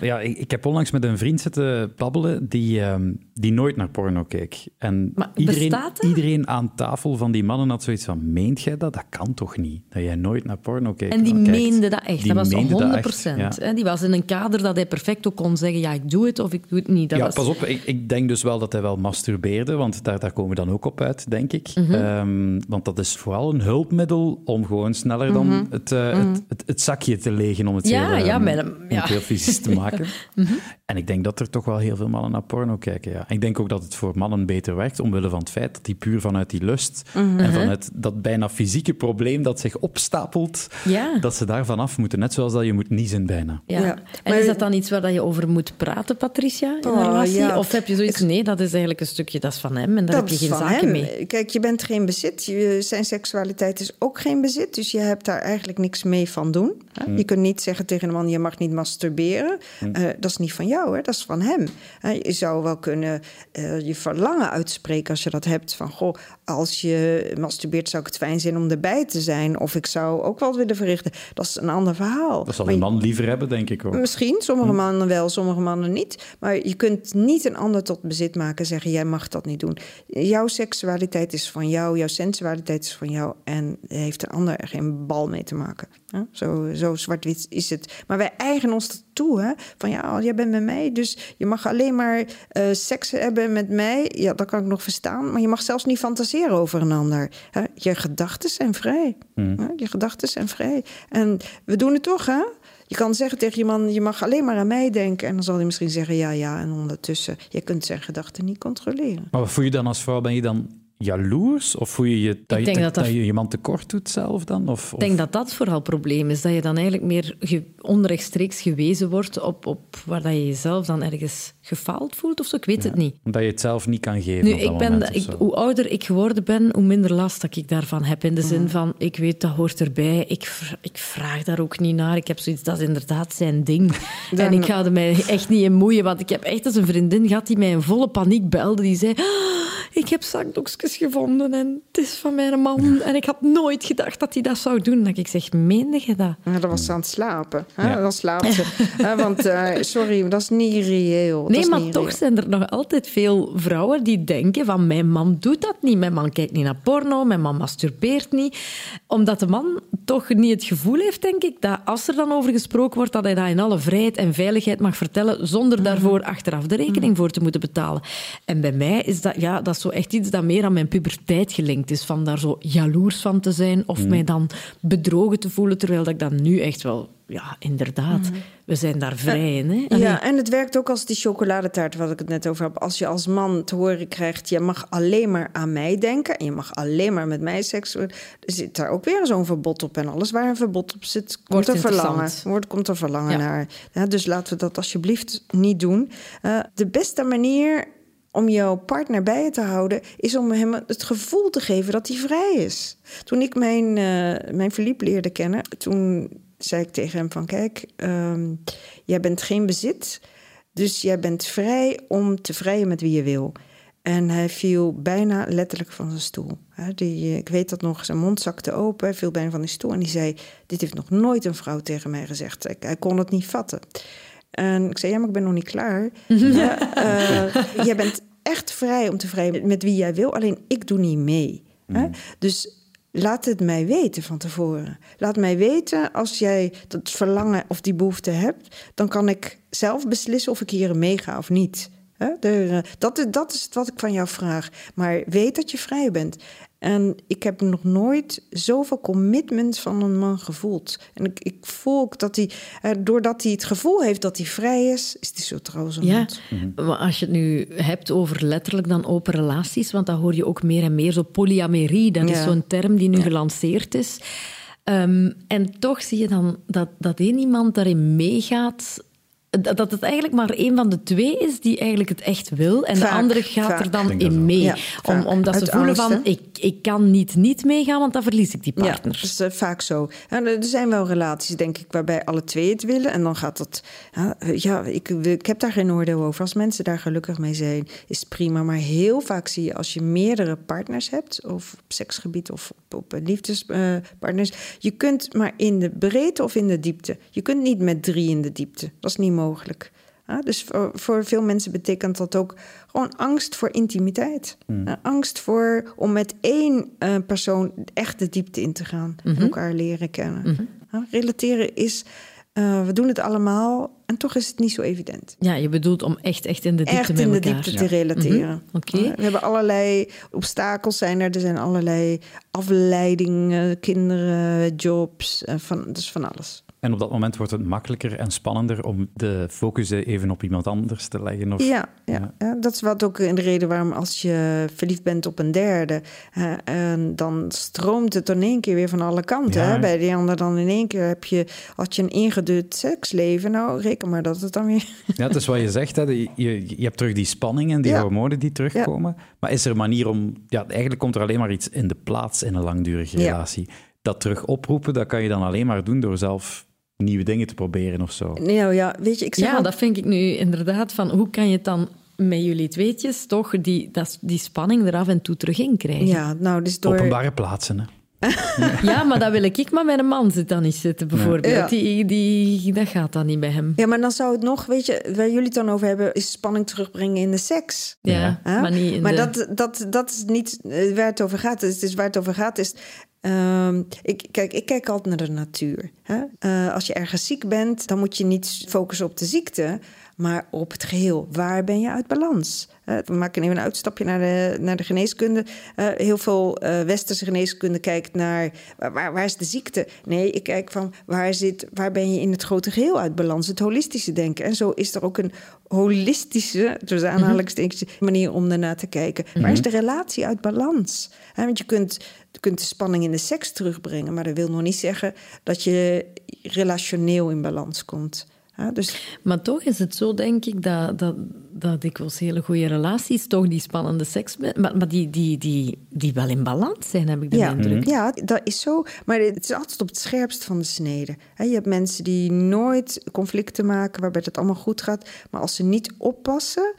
[laughs] ja, ik, ik, heb onlangs met een vriend zitten babbelen die, ehm, die nooit naar porno keek. En maar iedereen, iedereen aan tafel van die mannen had zoiets van, meent jij dat? Dat kan toch niet? Dat jij nooit naar porno keek. En die meende dat echt. dat was 100 procent. Ja. Die was in een kader dat hij perfect ook kon zeggen, ja, ik doe het of ik doe het niet. Dat ja, was... pas op. Ik, ik, denk dus wel dat hij wel masturbeerde, want daar, daar komen we dan ook op uit, denk ik. Mhm. Ehm, want dat is vooral een hulpmiddel om gewoon sneller dan mhm. het, uh, het, het, het, het zakje te legen, om het ja, heel, ja, um, met hem, ja. heel fysisch te [laughs] maken. Mhm. En ik denk dat er toch wel heel veel mannen naar porno kijken. Ja. Ik denk ook dat het voor mannen beter werkt, omwille van het feit dat die puur vanuit die lust mhm. en vanuit dat bijna fysieke probleem dat zich opstapelt, ja. dat ze daarvan af moeten. Net zoals dat je moet niezen bijna. Ja. ja. En is dat dan iets waar je over moet praten, Patricia, in oh, relatie? Of heb je zoiets, nee, dat is eigenlijk een stukje, dat is van hem en daar heb je geen zaken mee. Kijk, je bent geen bezit. Je, zijn seksualiteit is ook geen bezit, dus je hebt daar eigenlijk niks mee van doen. Mm. Je kunt niet zeggen tegen een man, je mag niet masturberen. Mm. Uh, dat is niet van jou, hè? dat is van hem. Uh, je zou wel kunnen uh, je verlangen uitspreken als je dat hebt. Van, goh, als je masturbeert zou ik het fijn zijn om erbij te zijn. Of ik zou ook wel willen verrichten. Dat is een ander verhaal. Dat zal een man liever hebben, denk ik ook. Misschien, sommige mm. mannen wel, sommige mannen niet. Maar je kunt niet een ander tot bezit maken en zeggen, jij mag dat niet doen. Jouw seksualiteit is van jou, jouw sensualiteit is van jou. En heeft een ander er geen bal mee te maken. Zo, zo zwart-wit is het. Maar wij eigenen ons dat toe. Hè? Van ja, jij bent met mij, dus je mag alleen maar uh, seks hebben met mij. Ja, dat kan ik nog verstaan. Maar je mag zelfs niet fantaseren over een ander. Hè? Je gedachten zijn vrij. Mm. Je gedachten zijn vrij. En we doen het toch, hè? Je kan zeggen tegen je man, je mag alleen maar aan mij denken. En dan zal hij misschien zeggen ja, ja. En ondertussen, je kunt zijn gedachten niet controleren. Maar wat voel je dan als vrouw? Ben je dan jaloers? Of voel je je dat, je, dat, je, je man tekort doet zelf dan? Of, Ik denk dat dat vooral het probleem is. Dat je dan eigenlijk meer onrechtstreeks gewezen wordt op, op waar dat je jezelf dan ergens gefaald voelt of zo. Ik weet het niet. Omdat je het zelf niet kan geven. Nu, ik ben, ik, hoe ouder ik geworden ben, hoe minder last dat ik daarvan heb. In de zin van, ik weet dat hoort erbij. Ik, ik vraag daar ook niet naar. Ik heb zoiets, dat is inderdaad zijn ding. [laughs] En ik ga er mij echt niet in moeien. Want ik heb echt eens een vriendin gehad die mij in volle paniek belde. Die zei, ah, ik heb zakdoekjes gevonden en het is van mijn man. En ik had nooit gedacht dat hij dat zou doen. Dat ik zeg, meende je dat? Ja, dat was aan het slapen. Hè? Dan slaapt ze. [laughs] Want, uh, sorry, dat is niet reëel. Nee, maar toch zijn er nog altijd veel vrouwen die denken van mijn man doet dat niet. Mijn man kijkt niet naar porno, mijn man masturbeert niet. omdat de man toch niet het gevoel heeft, denk ik, dat als er dan over gesproken wordt, dat hij dat in alle vrijheid en veiligheid mag vertellen, zonder mhm. daarvoor achteraf de rekening mhm. voor te moeten betalen. En bij mij is dat, ja, dat is zo echt iets dat meer aan mijn puberteit gelinkt is, van daar zo jaloers van te zijn of mhm. mij dan bedrogen te voelen, terwijl dat ik dat nu echt wel ja, inderdaad. Mhm. We zijn daar vrij in. Hè? Ja, en het werkt ook als die chocoladetaart, wat ik het net over heb. Als je als man te horen krijgt, je mag alleen maar aan mij denken... en je mag alleen maar met mij seks doen... zit daar ook weer zo'n verbod op. En alles waar een verbod op zit, komt er verlangen. Wordt, komt er verlangen naar. Ja, dus laten we dat alsjeblieft niet doen. Uh, de beste manier om jouw partner bij je te houden, is om hem het gevoel te geven dat hij vrij is. Toen ik mijn, uh, mijn verliep leerde kennen, toen zei ik tegen hem van kijk, um, jij bent geen bezit, dus jij bent vrij om te vrijen met wie je wil. En hij viel bijna letterlijk van zijn stoel. Die, ik weet dat nog, zijn mond zakte open, hij viel bijna van die stoel en die zei: Dit heeft nog nooit een vrouw tegen mij gezegd. Hij kon het niet vatten. En ik zei: Ja, maar ik ben nog niet klaar. [laughs] ja, uh, jij bent echt vrij om te vrijen met wie jij wil, alleen ik doe niet mee. Mm. Dus Laat het mij weten van tevoren. Laat mij weten als jij dat verlangen of die behoefte hebt. Dan kan ik zelf beslissen of ik hier meega of niet. dat, dat is wat ik van jou vraag. Maar weet dat je vrij bent. En ik heb nog nooit zoveel commitment van een man gevoeld. En ik, ik voel ook dat hij, eh, doordat hij het gevoel heeft dat hij vrij is, is hij zo trouw Ja, mhm. maar als je het nu hebt over letterlijk dan open relaties, want dan hoor je ook meer en meer zo polyamerie. Dat is zo'n term die nu gelanceerd is. Ehm, en toch zie je dan dat, dat één iemand daarin meegaat dat het eigenlijk maar een van de twee is die eigenlijk het echt wil. En de andere gaat er dan in mee. Om, omdat ze voelen van, ik, ik kan niet niet meegaan, want dan verlies ik die partner. Ja, dat is uh, vaak zo. er zijn wel relaties, denk ik, waarbij alle twee het willen. En dan gaat dat... Ja, ik, ik heb daar geen oordeel over. Als mensen daar gelukkig mee zijn, is het prima. Maar heel vaak zie je, als je meerdere partners hebt... of op seksgebied of op, op liefdespartners... je kunt maar in de breedte of in de diepte. Je kunt niet met drie in de diepte. Dat is niet mogelijk mogelijk. dus voor, voor, veel mensen betekent dat ook gewoon angst voor intimiteit. Mm. angst voor om met één uh, persoon echt de diepte in te gaan. Mm Elkaar leren kennen. Mhm. relateren is, uh, we doen het allemaal en toch is het niet zo evident. Ja, je bedoelt om echt, echt in de diepte, echt in de diepte te relateren. Mm Oké. we hebben allerlei obstakels zijn er. Er zijn allerlei afleidingen, kinderen, jobs, van, dus van alles. En op dat moment wordt het makkelijker en spannender om de focus even op iemand anders te leggen. Of, ja, ja, ja. dat is wat ook in de reden waarom als je verliefd bent op een derde, en dan stroomt het in één keer weer van alle kanten. Hè? Bij die ander dan in één keer heb je, als je een ingedut seksleven, nou reken maar dat het dan weer. Ja, het is wat je zegt, hè? Je, je, hebt terug die spanning en die hormonen die terugkomen. Maar is er een manier om, ja, eigenlijk komt er alleen maar iets in de plaats in een langdurige relatie. Dat terug oproepen, dat kan je dan alleen maar doen door zelf nieuwe dingen te proberen of zo. Nou ja, weet je, ik zeg Ja, dat vind ik nu inderdaad van hoe kan je het dan met jullie tweetjes toch die, dat, die spanning er af en toe terug in krijgen? Ja, nou, dus door... Openbare plaatsen, hè? [laughs] ja, maar dat wil ik maar met een man zit dan niet zitten, bijvoorbeeld. Die, die, dat gaat dan niet bij hem. Ja, maar dan zou het nog, weet je, waar jullie het dan over hebben, is spanning terugbrengen in de seks. Ja, maar niet in Maar dat, dat, dat is niet eh, waar het over gaat. Het is waar het over gaat is Ehm, ik, kijk, ik kijk altijd naar de natuur. Hè? Uh, als je ergens ziek bent, dan moet je niet focussen op de ziekte, maar op het geheel. Waar ben je uit balans? Uh, we maken even een uitstapje naar de, naar de geneeskunde. Uh, heel veel westerse geneeskunde kijkt naar waar, waar, is de ziekte? Nee, ik kijk van waar, zit, waar ben je in het grote geheel uit balans? Het holistische denken. En zo is er ook een holistische, tussen mhm. aanhalingstekens, manier om daarna te kijken. Waar is mhm. de relatie uit balans? want je kunt je kunt de spanning in de seks terugbrengen, maar dat wil nog niet zeggen dat je relationeel in balans komt. Ja, dus... Maar toch is het zo, denk ik, dat, dat, dat dikwijls hele goede relaties toch die spannende seks... Maar, maar die, die, die, die wel in balans zijn, heb ik de ja. indruk. Ja, dat is zo. Maar het is altijd op het scherpst van de snede. Je hebt mensen die nooit conflicten maken, waarbij het allemaal goed gaat. Maar als ze niet oppassen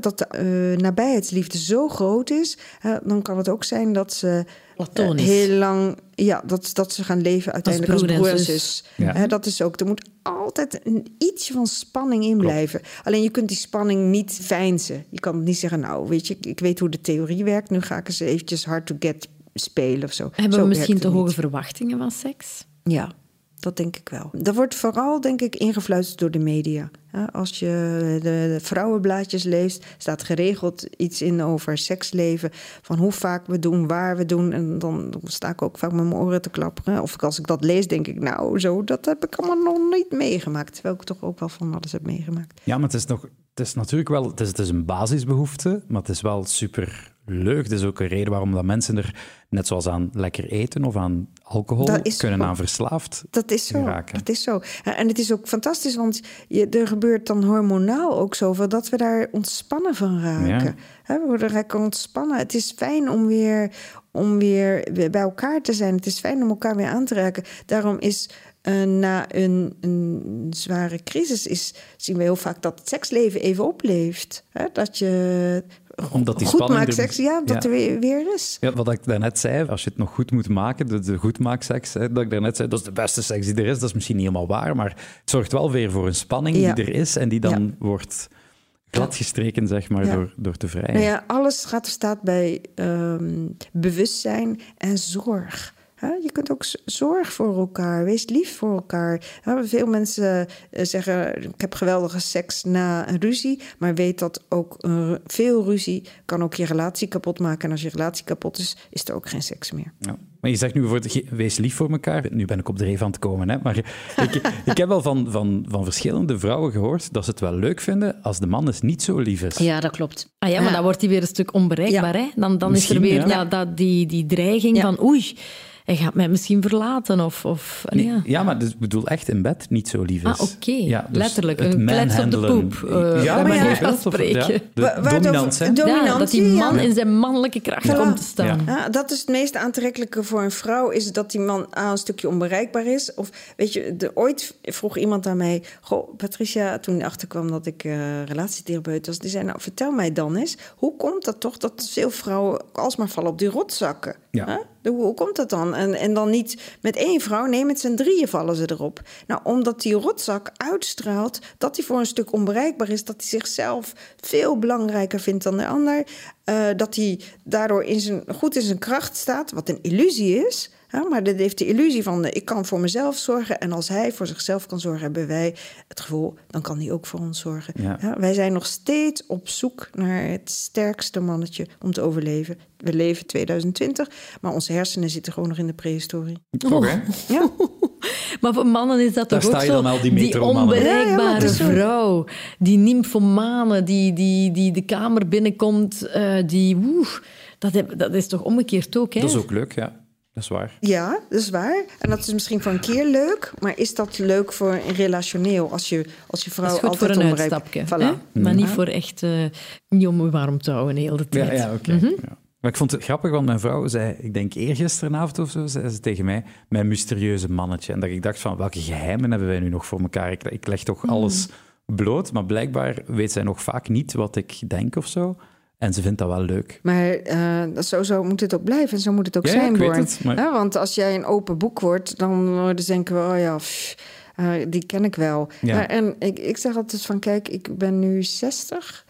dat de uh, nabijheidsliefde zo groot is, dan kan het ook zijn dat ze uh, heel lang, ja, dat, dat ze gaan leven uiteindelijk als broer, en zus. dat is ook, er moet altijd een ietsje van spanning in blijven. Alleen je kunt die spanning niet feinzen. Je kan niet zeggen, nou, weet je, ik weet hoe de theorie werkt, nu ga ik eens eventjes hard to get spelen of zo. Hebben we misschien te hoge verwachtingen van seks? Ja, dat denk ik wel. Dat wordt vooral, denk ik, ingefluisterd door de media. Als je de vrouwenblaadjes leest, staat geregeld iets in over seksleven. Van hoe vaak we doen, waar we doen. En dan sta ik ook vaak met mijn oren te klapperen. Of als ik dat lees, denk ik, nou, zo, dat heb ik allemaal nog niet meegemaakt. Terwijl ik toch ook wel van alles heb meegemaakt. Ja, maar het is, nog, het is natuurlijk wel, het is, het is een basisbehoefte, maar het is wel super leuk. Het is ook een reden waarom dat mensen er, net zoals aan lekker eten of aan alcohol, kunnen aan verslaafd dat is zo, raken. Dat is zo. En het is ook fantastisch, want je, er gebeurt dan hormonaal ook zoveel dat we daar ontspannen van raken. we worden lekker ontspannen. Het is fijn om weer, om weer bij elkaar te zijn. Het is fijn om elkaar weer aan te raken. Daarom is uh, na een, een, zware crisis is, zien we heel vaak dat het seksleven even opleeft. Hè? Dat je omdat die goed maakt seks, ja, dat er weer, weer, is. Ja, wat ik daarnet zei, als je het nog goed moet maken, de, de goedmaakseks, hè, dat ik daarnet zei, dat is de beste seks die er is. Dat is misschien niet helemaal waar, maar het zorgt wel weer voor een spanning die er is en die dan wordt gladgestreken, zeg maar, door, door te vrijen. Nou ja, alles gaat er staat bij um, bewustzijn en zorg. Je kunt ook zorg voor elkaar, wees lief voor elkaar. Veel mensen eh, zeggen: Ik heb geweldige seks na een ruzie, maar weet dat ook veel ruzie kan ook je relatie kapot maken. En als je relatie kapot is, is er ook geen seks meer. Ja. Maar je zegt nu bijvoorbeeld, wees lief voor elkaar. Nu ben ik op de reef aan het komen. Hè? Maar [laughs] ik, ik heb wel van, van, van verschillende vrouwen gehoord dat ze het wel leuk vinden als de man eens niet zo lief is. Ja, dat klopt. Ah ja, maar dan wordt hij weer een stuk onbereikbaar. Hè? Dan, dan is er weer ja. dat, die, die dreiging van oei hij gaat mij misschien verlaten. Of, of, ja. ja, maar dus, ik bedoel echt in bed niet zo lief is. Ah, oké. Ja, dus Letterlijk, een klets op de poep. Uh, ja, maar ja, spreken. Ja, de dominant, hè? Ja, dat die man in zijn mannelijke kracht komt te staan. Ja. dat is het meest aantrekkelijke voor een vrouw, is dat die man A, een stukje onbereikbaar is. Of weet je, de, ooit vroeg iemand aan mij... Goh, Patricia, toen achterkwam dat ik uh, relatietherapeut was... die zei, nou, vertel mij dan eens... hoe komt dat toch dat veel vrouwen alsmaar vallen op die rotzakken? Ja. Hoe komt dat dan? En, en dan niet met één vrouw, nee, met z'n drieën vallen ze erop. Nou, omdat die rotzak uitstraalt dat hij voor een stuk onbereikbaar is, dat hij zichzelf veel belangrijker vindt dan de ander, uh, dat hij daardoor in zijn, goed in zijn kracht staat, wat een illusie is. Maar dat heeft de illusie van ik kan voor mezelf zorgen. En als hij voor zichzelf kan zorgen, hebben wij het gevoel, dan kan hij ook voor ons zorgen. Ja. wij zijn nog steeds op zoek naar het sterkste mannetje om te overleven. We leven 2020, maar onze hersenen zitten gewoon nog in de prehistorie. Oké. Ja. [laughs] Maar voor mannen is dat toch ook zo? Die, die onbereikbare vrouw, die nymphomane, die, die, die de kamer binnenkomt, uh, die... Woe, dat, dat is toch omgekeerd ook, hè? Dat is ook leuk, ja. Dat is waar. Ja, dat is waar. En dat is misschien voor een keer leuk, maar is dat leuk voor een relationeel als je, als je vrouw altijd voor een uitstapje, voilà. maar niet voor echt uh, niet om warm te houden de hele tijd. Ja, ja oké. Mhm. ja. Maar ik vond het grappig, want mijn vrouw zei, ik denk eergisterenavond of zo, zei ze tegen mij, mijn mysterieuze mannetje. En dat ik dacht van, welke geheimen hebben wij nu nog voor elkaar? Ik, ik leg toch mhm. alles bloot, maar blijkbaar weet zij nog vaak niet wat ik denk of zo. En ze vindt dat wel leuk. Maar uh, zo, zo moet het ook blijven en zo moet het ook zijn. Ja, want als jij een open boek wordt, dan worden denken we, oh ja, uh, die ken ik wel. Ja. en ik, ik zeg altijd van, kijk, ik ben nu 60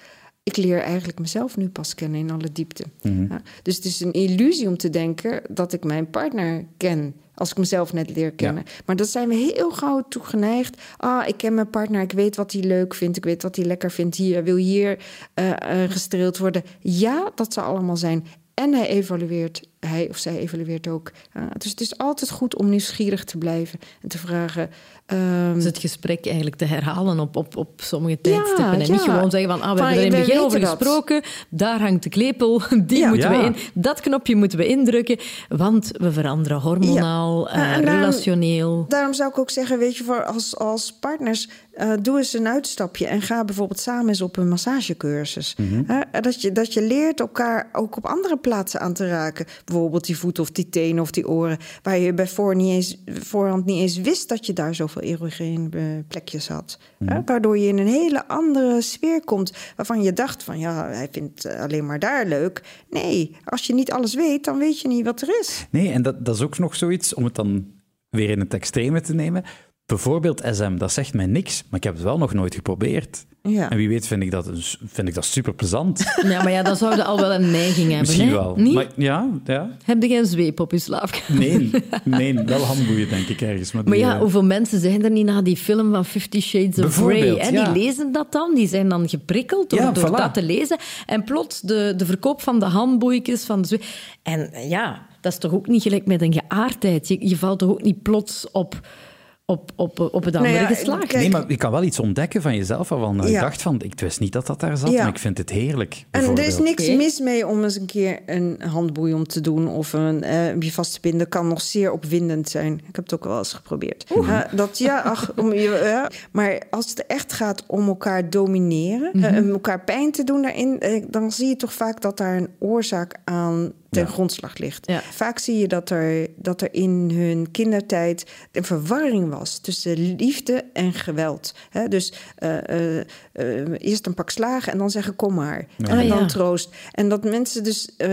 ik leer eigenlijk mezelf nu pas kennen in alle diepte. Mm ja, dus het is een illusie om te denken dat ik mijn partner ken. Als ik mezelf net leer kennen. Maar dat zijn we heel gauw toegeneigd. Ah, ik ken mijn partner, ik weet wat hij leuk vindt, ik weet wat hij lekker vindt. Hier wil hier uh, uh, gestreeld worden. Ja, dat zou allemaal zijn. En hij evalueert, hij of zij evalueert ook. Uh, dus het is altijd goed om nieuwsgierig te blijven en te vragen: Um, dus het gesprek eigenlijk te herhalen op, op, op sommige tijdstippen. en niet gewoon zeggen van, ah, we hebben er in het begin over gesproken. Daar hangt de klepel, [laughs] die moeten we in. Dat knopje moeten we indrukken, want we veranderen hormonaal, uh, relationeel. Daarom zou ik ook zeggen, weet je, voor als, als partners... Uh, doe eens een uitstapje en ga bijvoorbeeld samen eens op een massagecursus. Mm dat, je, dat je leert elkaar ook op andere plaatsen aan te raken. Bijvoorbeeld die voeten of die tenen of die oren... waar je bij voor niet eens, voorhand niet eens wist dat je daar zoveel erogene eh, plekjes had. Mhm. Waardoor je in een hele andere sfeer komt. Waarvan je dacht van ja, hij vindt alleen maar daar leuk. Nee, als je niet alles weet, dan weet je niet wat er is. Nee, en dat, dat is ook nog zoiets, om het dan weer in het extreme te nemen. Bijvoorbeeld SM, dat zegt mij niks, maar ik heb het wel nog nooit geprobeerd. Ja. En wie weet vind ik dat, vind ik dat super plezant. [laughs] Ja, maar ja, dan zouden al wel een neiging hebben. Misschien hè? wel. Niet? Maar, ja, ja. Heb je geen zweep op je slaapkamer? Nee, [laughs] nee, wel handboeien denk ik ergens. Maar, die, Maar ja, eh, hoeveel mensen zijn er niet na die film van Fifty Shades of Grey? Bijvoorbeeld, Hè? ja. Die lezen dat dan, die zijn dan geprikkeld door, Ja, door voilà. dat te lezen. En plots de, de verkoop van de handboeikjes, van de En ja, dat is toch ook niet gelijk met een geaardheid. Je, je valt toch ook niet plots op, op, op, op het andere Nou ja, geslacht? kijk, Nee, maar je kan wel iets ontdekken van jezelf waarvan je Ja. dacht van, ik wist niet dat dat daar zat, Ja. maar ik vind het heerlijk. En er is niks mis mee om eens een keer een handboei om te doen of een, eh, je vast te binden. kan nog zeer opwindend zijn. Ik heb het ook wel eens geprobeerd. Dat, ja, ach, om je, ja. Maar als het echt gaat om elkaar domineren, om elkaar pijn te doen daarin, eh, dan zie je toch vaak dat daar een oorzaak aan ten Ja. grondslag ligt. Ja. Vaak zie je dat er, dat er in hun kindertijd een verwarring was tussen liefde en geweld. Hè, dus eh, eh, eh, eerst een pak slagen en dan zeggen kom maar. En dan ja. troost. En dat mensen dus eh,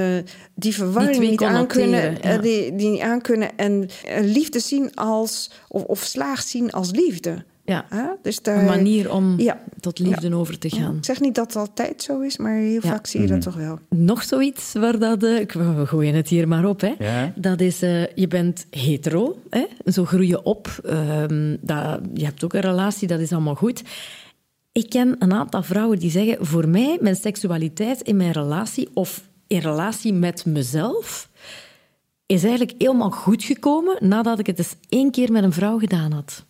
die verwarring niet aankunnen, die, die niet aankunnen en liefde zien als, of, of slaag zien als liefde. Ja? Dus daar, een manier om Ja. tot liefde over te gaan. Ik zeg niet dat het altijd zo is, maar heel Ja. vaak zie je dat toch wel. Nog zoiets waar dat... eh, we gooien het hier maar op, hè. Ja. Dat is, eh, je bent hetero, hè? zo groei je op. Ehm, dat, je hebt ook een relatie, dat is allemaal goed. Ik ken een aantal vrouwen die zeggen... Voor mij, mijn seksualiteit in mijn relatie of in relatie met mezelf... is eigenlijk helemaal goed gekomen nadat ik het eens één keer met een vrouw gedaan had.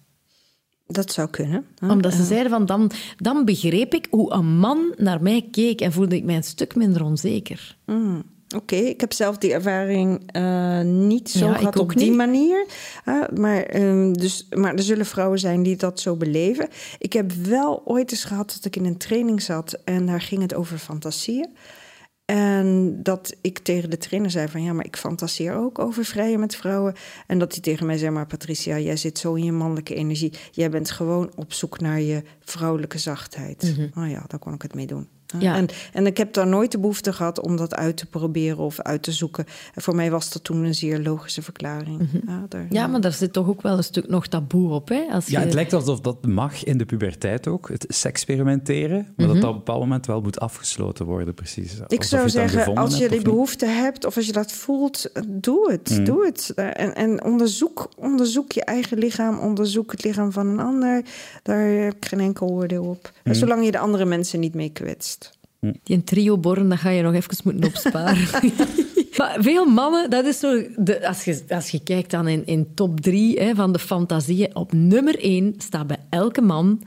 Dat zou kunnen. hè? Omdat ze zeiden van, dan, dan begreep ik hoe een man naar mij keek en voelde ik mij een stuk minder onzeker. Mm, Oké, ik heb zelf die ervaring eh, niet zo Ja, gehad op die niet. manier. Uh, maar, ehm, dus, maar er zullen vrouwen zijn die dat zo beleven. Ik heb wel ooit eens gehad dat ik in een training zat en daar ging het over fantasieën. En dat ik tegen de trainer zei van ja, maar ik fantaseer ook over vrijen met vrouwen. En dat hij tegen mij zei, maar Patricia, jij zit zo in je mannelijke energie. Jij bent gewoon op zoek naar je vrouwelijke zachtheid. Nou ja, daar kon ik het mee doen. Ja. En, en ik heb daar nooit de behoefte gehad om dat uit te proberen of uit te zoeken. En voor mij was dat toen een zeer logische verklaring. ja, daar, Ja, maar daar zit toch ook wel een stuk nog taboe op. Hè? Als Ja, je... het lijkt alsof dat mag in de puberteit ook, het seksperimenteren, maar dat dat op een bepaald moment wel moet afgesloten worden, precies. Ik Alsof zou zeggen, als je die behoefte hebt of als je dat voelt, doe het. Mm. Doe het. En, en onderzoek, onderzoek je eigen lichaam, onderzoek het lichaam van een ander. Daar heb ik geen enkel oordeel op. Mm. Zolang je de andere mensen niet mee kwetst. Die een trio-borren, dat ga je nog even moeten opsparen. [laughs] maar veel mannen, dat is zo... De, als, je, als je kijkt dan in, in top drie hè, van de fantasieën, op nummer één staat bij elke man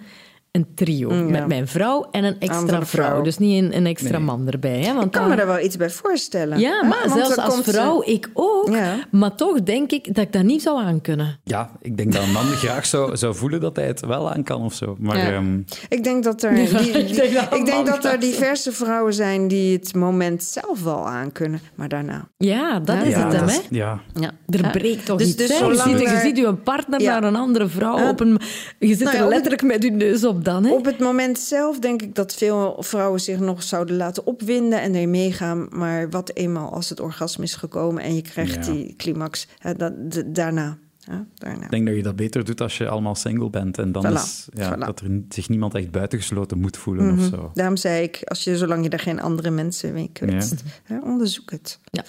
een trio. Mm, ja. Met mijn vrouw en een extra vrouw. vrouw. Dus niet een, een extra Nee. man erbij. Hè, want Ik kan dan- me daar wel iets bij voorstellen. Ja, Hè? maar Want zelfs als komt, eh, vrouw, ik ook. Ja. Maar toch denk ik dat ik dat niet zou aankunnen. Ja, ik denk dat een man [laughs] graag zou, zou voelen dat hij het wel aan kan of zo. Maar Ja. ehm, Ik denk dat er, [laughs] die- ik denk dat een ik denk man dat er diverse vrouwen zijn die het moment zelf wel aankunnen, maar daarna. Ja, dat Ja, is ja, het hem, hè? ja. Ja. Er Ja. breekt toch Dus- iets. dus je, ziet, je er- ziet je partner Ja. naar een andere vrouw Ja. op een... Je zit Nou ja, er letterlijk met je neus op dan, hè? Op het moment zelf denk ik dat veel vrouwen zich nog zouden laten opwinden en er meegaan. Maar wat eenmaal als het orgasme is gekomen en je krijgt Ja. die climax, hè, dat, de- daarna. Ja, daarna. Ik denk dat je dat beter doet als je allemaal single bent. En dan Voilà, is ja, voilà. dat er zich niemand echt buitengesloten moet voelen of Mhm. zo. Daarom zei ik, als je, zolang je er geen andere mensen mee kwetst, hè, onderzoek het. Ja.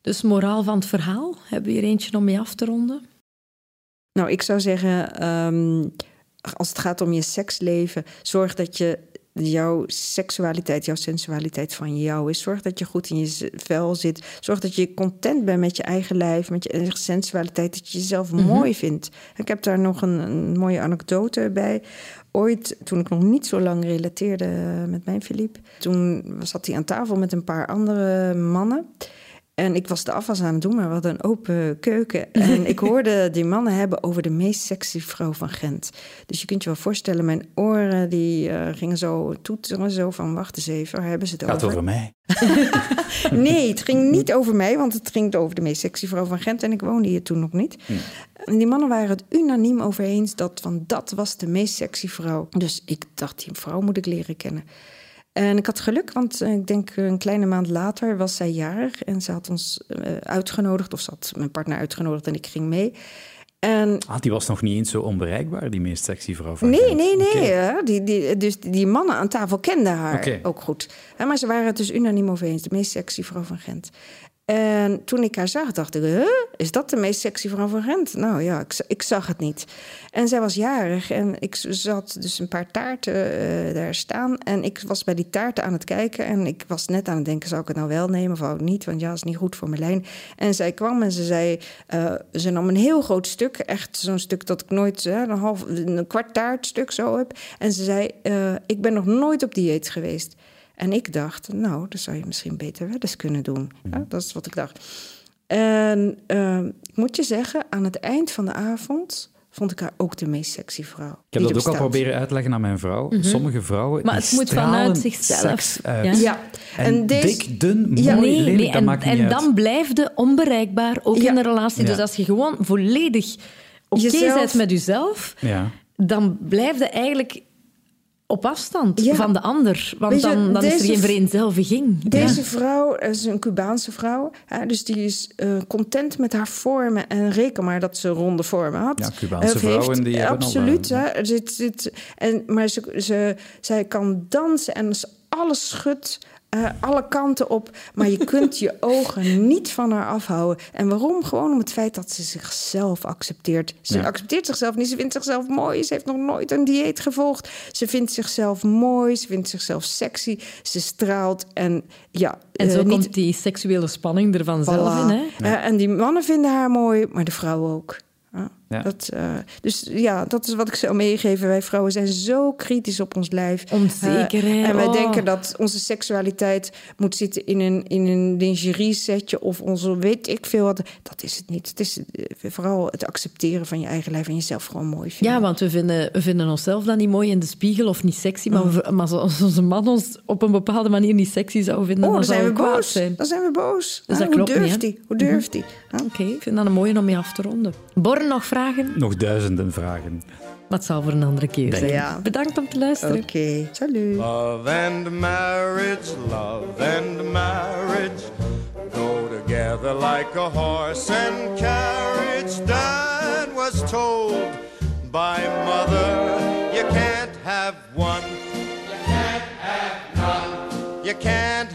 Dus moraal van het verhaal, hebben we hier eentje om mee af te ronden? Nou, ik zou zeggen, ehm, als het gaat om je seksleven, zorg dat je jouw seksualiteit, jouw sensualiteit van jou is. Zorg dat je goed in je vel zit. Zorg dat je content bent met je eigen lijf, met je eigen sensualiteit, dat je jezelf mooi vindt. Ik heb daar nog een, een mooie anekdote bij. Ooit, toen ik nog niet zo lang relateerde met mijn Philippe, toen zat hij aan tafel met een paar andere mannen. En ik was de afwas aan het doen, maar we hadden een open keuken. [laughs] En ik hoorde die mannen hebben over de meest sexy vrouw van Gent. Dus je kunt je wel voorstellen, mijn oren die eh, gingen zo toeteren. Zo van, wacht eens even, waar hebben ze het Gaat over? over mij. [laughs] Nee, het ging niet over mij, want het ging over de meest sexy vrouw van Gent. En ik woonde hier toen nog niet. En die mannen waren het unaniem over eens dat van dat was de meest sexy vrouw. Dus ik dacht, die vrouw moet ik leren kennen. En ik had geluk, want eh, ik denk een kleine maand later was zij jarig. En ze had ons eh, uitgenodigd, of ze had mijn partner uitgenodigd en ik ging mee. En, ah, die was nog niet eens zo onbereikbaar, die meest sexy vrouw van Nee, Gent. nee, nee. Hè. Die, die, dus die mannen aan tafel kenden haar ook goed. Maar ze waren het dus unaniem over eens. De meest sexy vrouw van Gent. En toen ik haar zag, dacht ik... Is dat de meest sexy vrouw van Gent? Nou ja, ik, ik zag het niet. En zij was jarig en ik zat dus een paar taarten eh, daar staan. En ik was bij die taarten aan het kijken. En ik was net aan het denken, zou ik het nou wel nemen of niet? Want ja, dat is niet goed voor mijn lijn. En zij kwam en ze zei... eh, ze nam een heel groot stuk. Echt zo'n stuk dat ik nooit... een, half, een kwart taartstuk zo heb. En ze zei, eh, ik ben nog nooit op dieet geweest. En ik dacht, nou, dat zou je misschien beter wel eens kunnen doen. Ja, dat is wat ik dacht. En eh, ik moet je zeggen, aan het eind van de avond vond ik haar ook de meest sexy vrouw. Ik heb dat ook al proberen uitleggen aan mijn vrouw. Sommige vrouwen Mhm. Maar die het moet vanuit zichzelf. uit. Ja. Ja, En, en, deze, dik, dun, mooi, Ja. Nee, lelijk, nee, dat en, maakt niet en uit. dan blijf je onbereikbaar, ook Ja. in een relatie. Dus als je gewoon volledig oké Jezelf- bent met jezelf, Ja. dan blijf je eigenlijk op afstand Ja. van de ander. Want je, dan, dan is er geen vereenzelviging. Deze Ja. vrouw is een Cubaanse vrouw. Hè, dus die is eh, content met haar vormen. En reken maar dat ze ronde vormen had. Ja, Cubaanse vrouwen, die hebben al, Absoluut. eh, hè. Zit, zit, en, maar ze, ze, zij kan dansen en alles schudt. Eh, alle kanten op. Maar je kunt je [laughs] ogen niet van haar afhouden. En waarom? Gewoon om het feit dat ze zichzelf accepteert. Ze Ja. accepteert zichzelf niet. Ze vindt zichzelf mooi. Ze heeft nog nooit een dieet gevolgd. Ze vindt zichzelf mooi. Ze vindt zichzelf sexy. Ze straalt. En ja, En zo eh, niet komt die seksuele spanning er vanzelf Voilà. in. Hè? Eh, en die mannen vinden haar mooi, maar de vrouwen ook. Ja. Dat, eh, dus ja, dat is wat ik zou meegeven. Wij vrouwen zijn zo kritisch op ons lijf. Onzeker, hè? Eh, en wij Oh. denken dat onze seksualiteit moet zitten in een, in een lingerie setje of onze weet ik veel wat. Dat is het niet. Het is eh, vooral het accepteren van je eigen lijf en jezelf gewoon mooi vinden. Ja, want we vinden, we vinden onszelf dan niet mooi in de spiegel of niet sexy. Maar, Mm. we- maar als onze man ons op een bepaalde manier niet sexy zou vinden, Oh, dan dan zijn we boos. zijn. Dan zijn we boos. Dus Ah, dat hoe klopt niet, durft hè? hij? Hoe durft hij? Ah. Oké, ik vind dat een mooie om mee af te ronden. Born, nog vragen? Nog duizenden vragen. Het zal voor een andere keer zijn. Ja. Bedankt om te luisteren. Oké, salut. Love and marriage, love and marriage go together like a horse and carriage. Dad was told by mother, you can't have one, you can't have none, you can't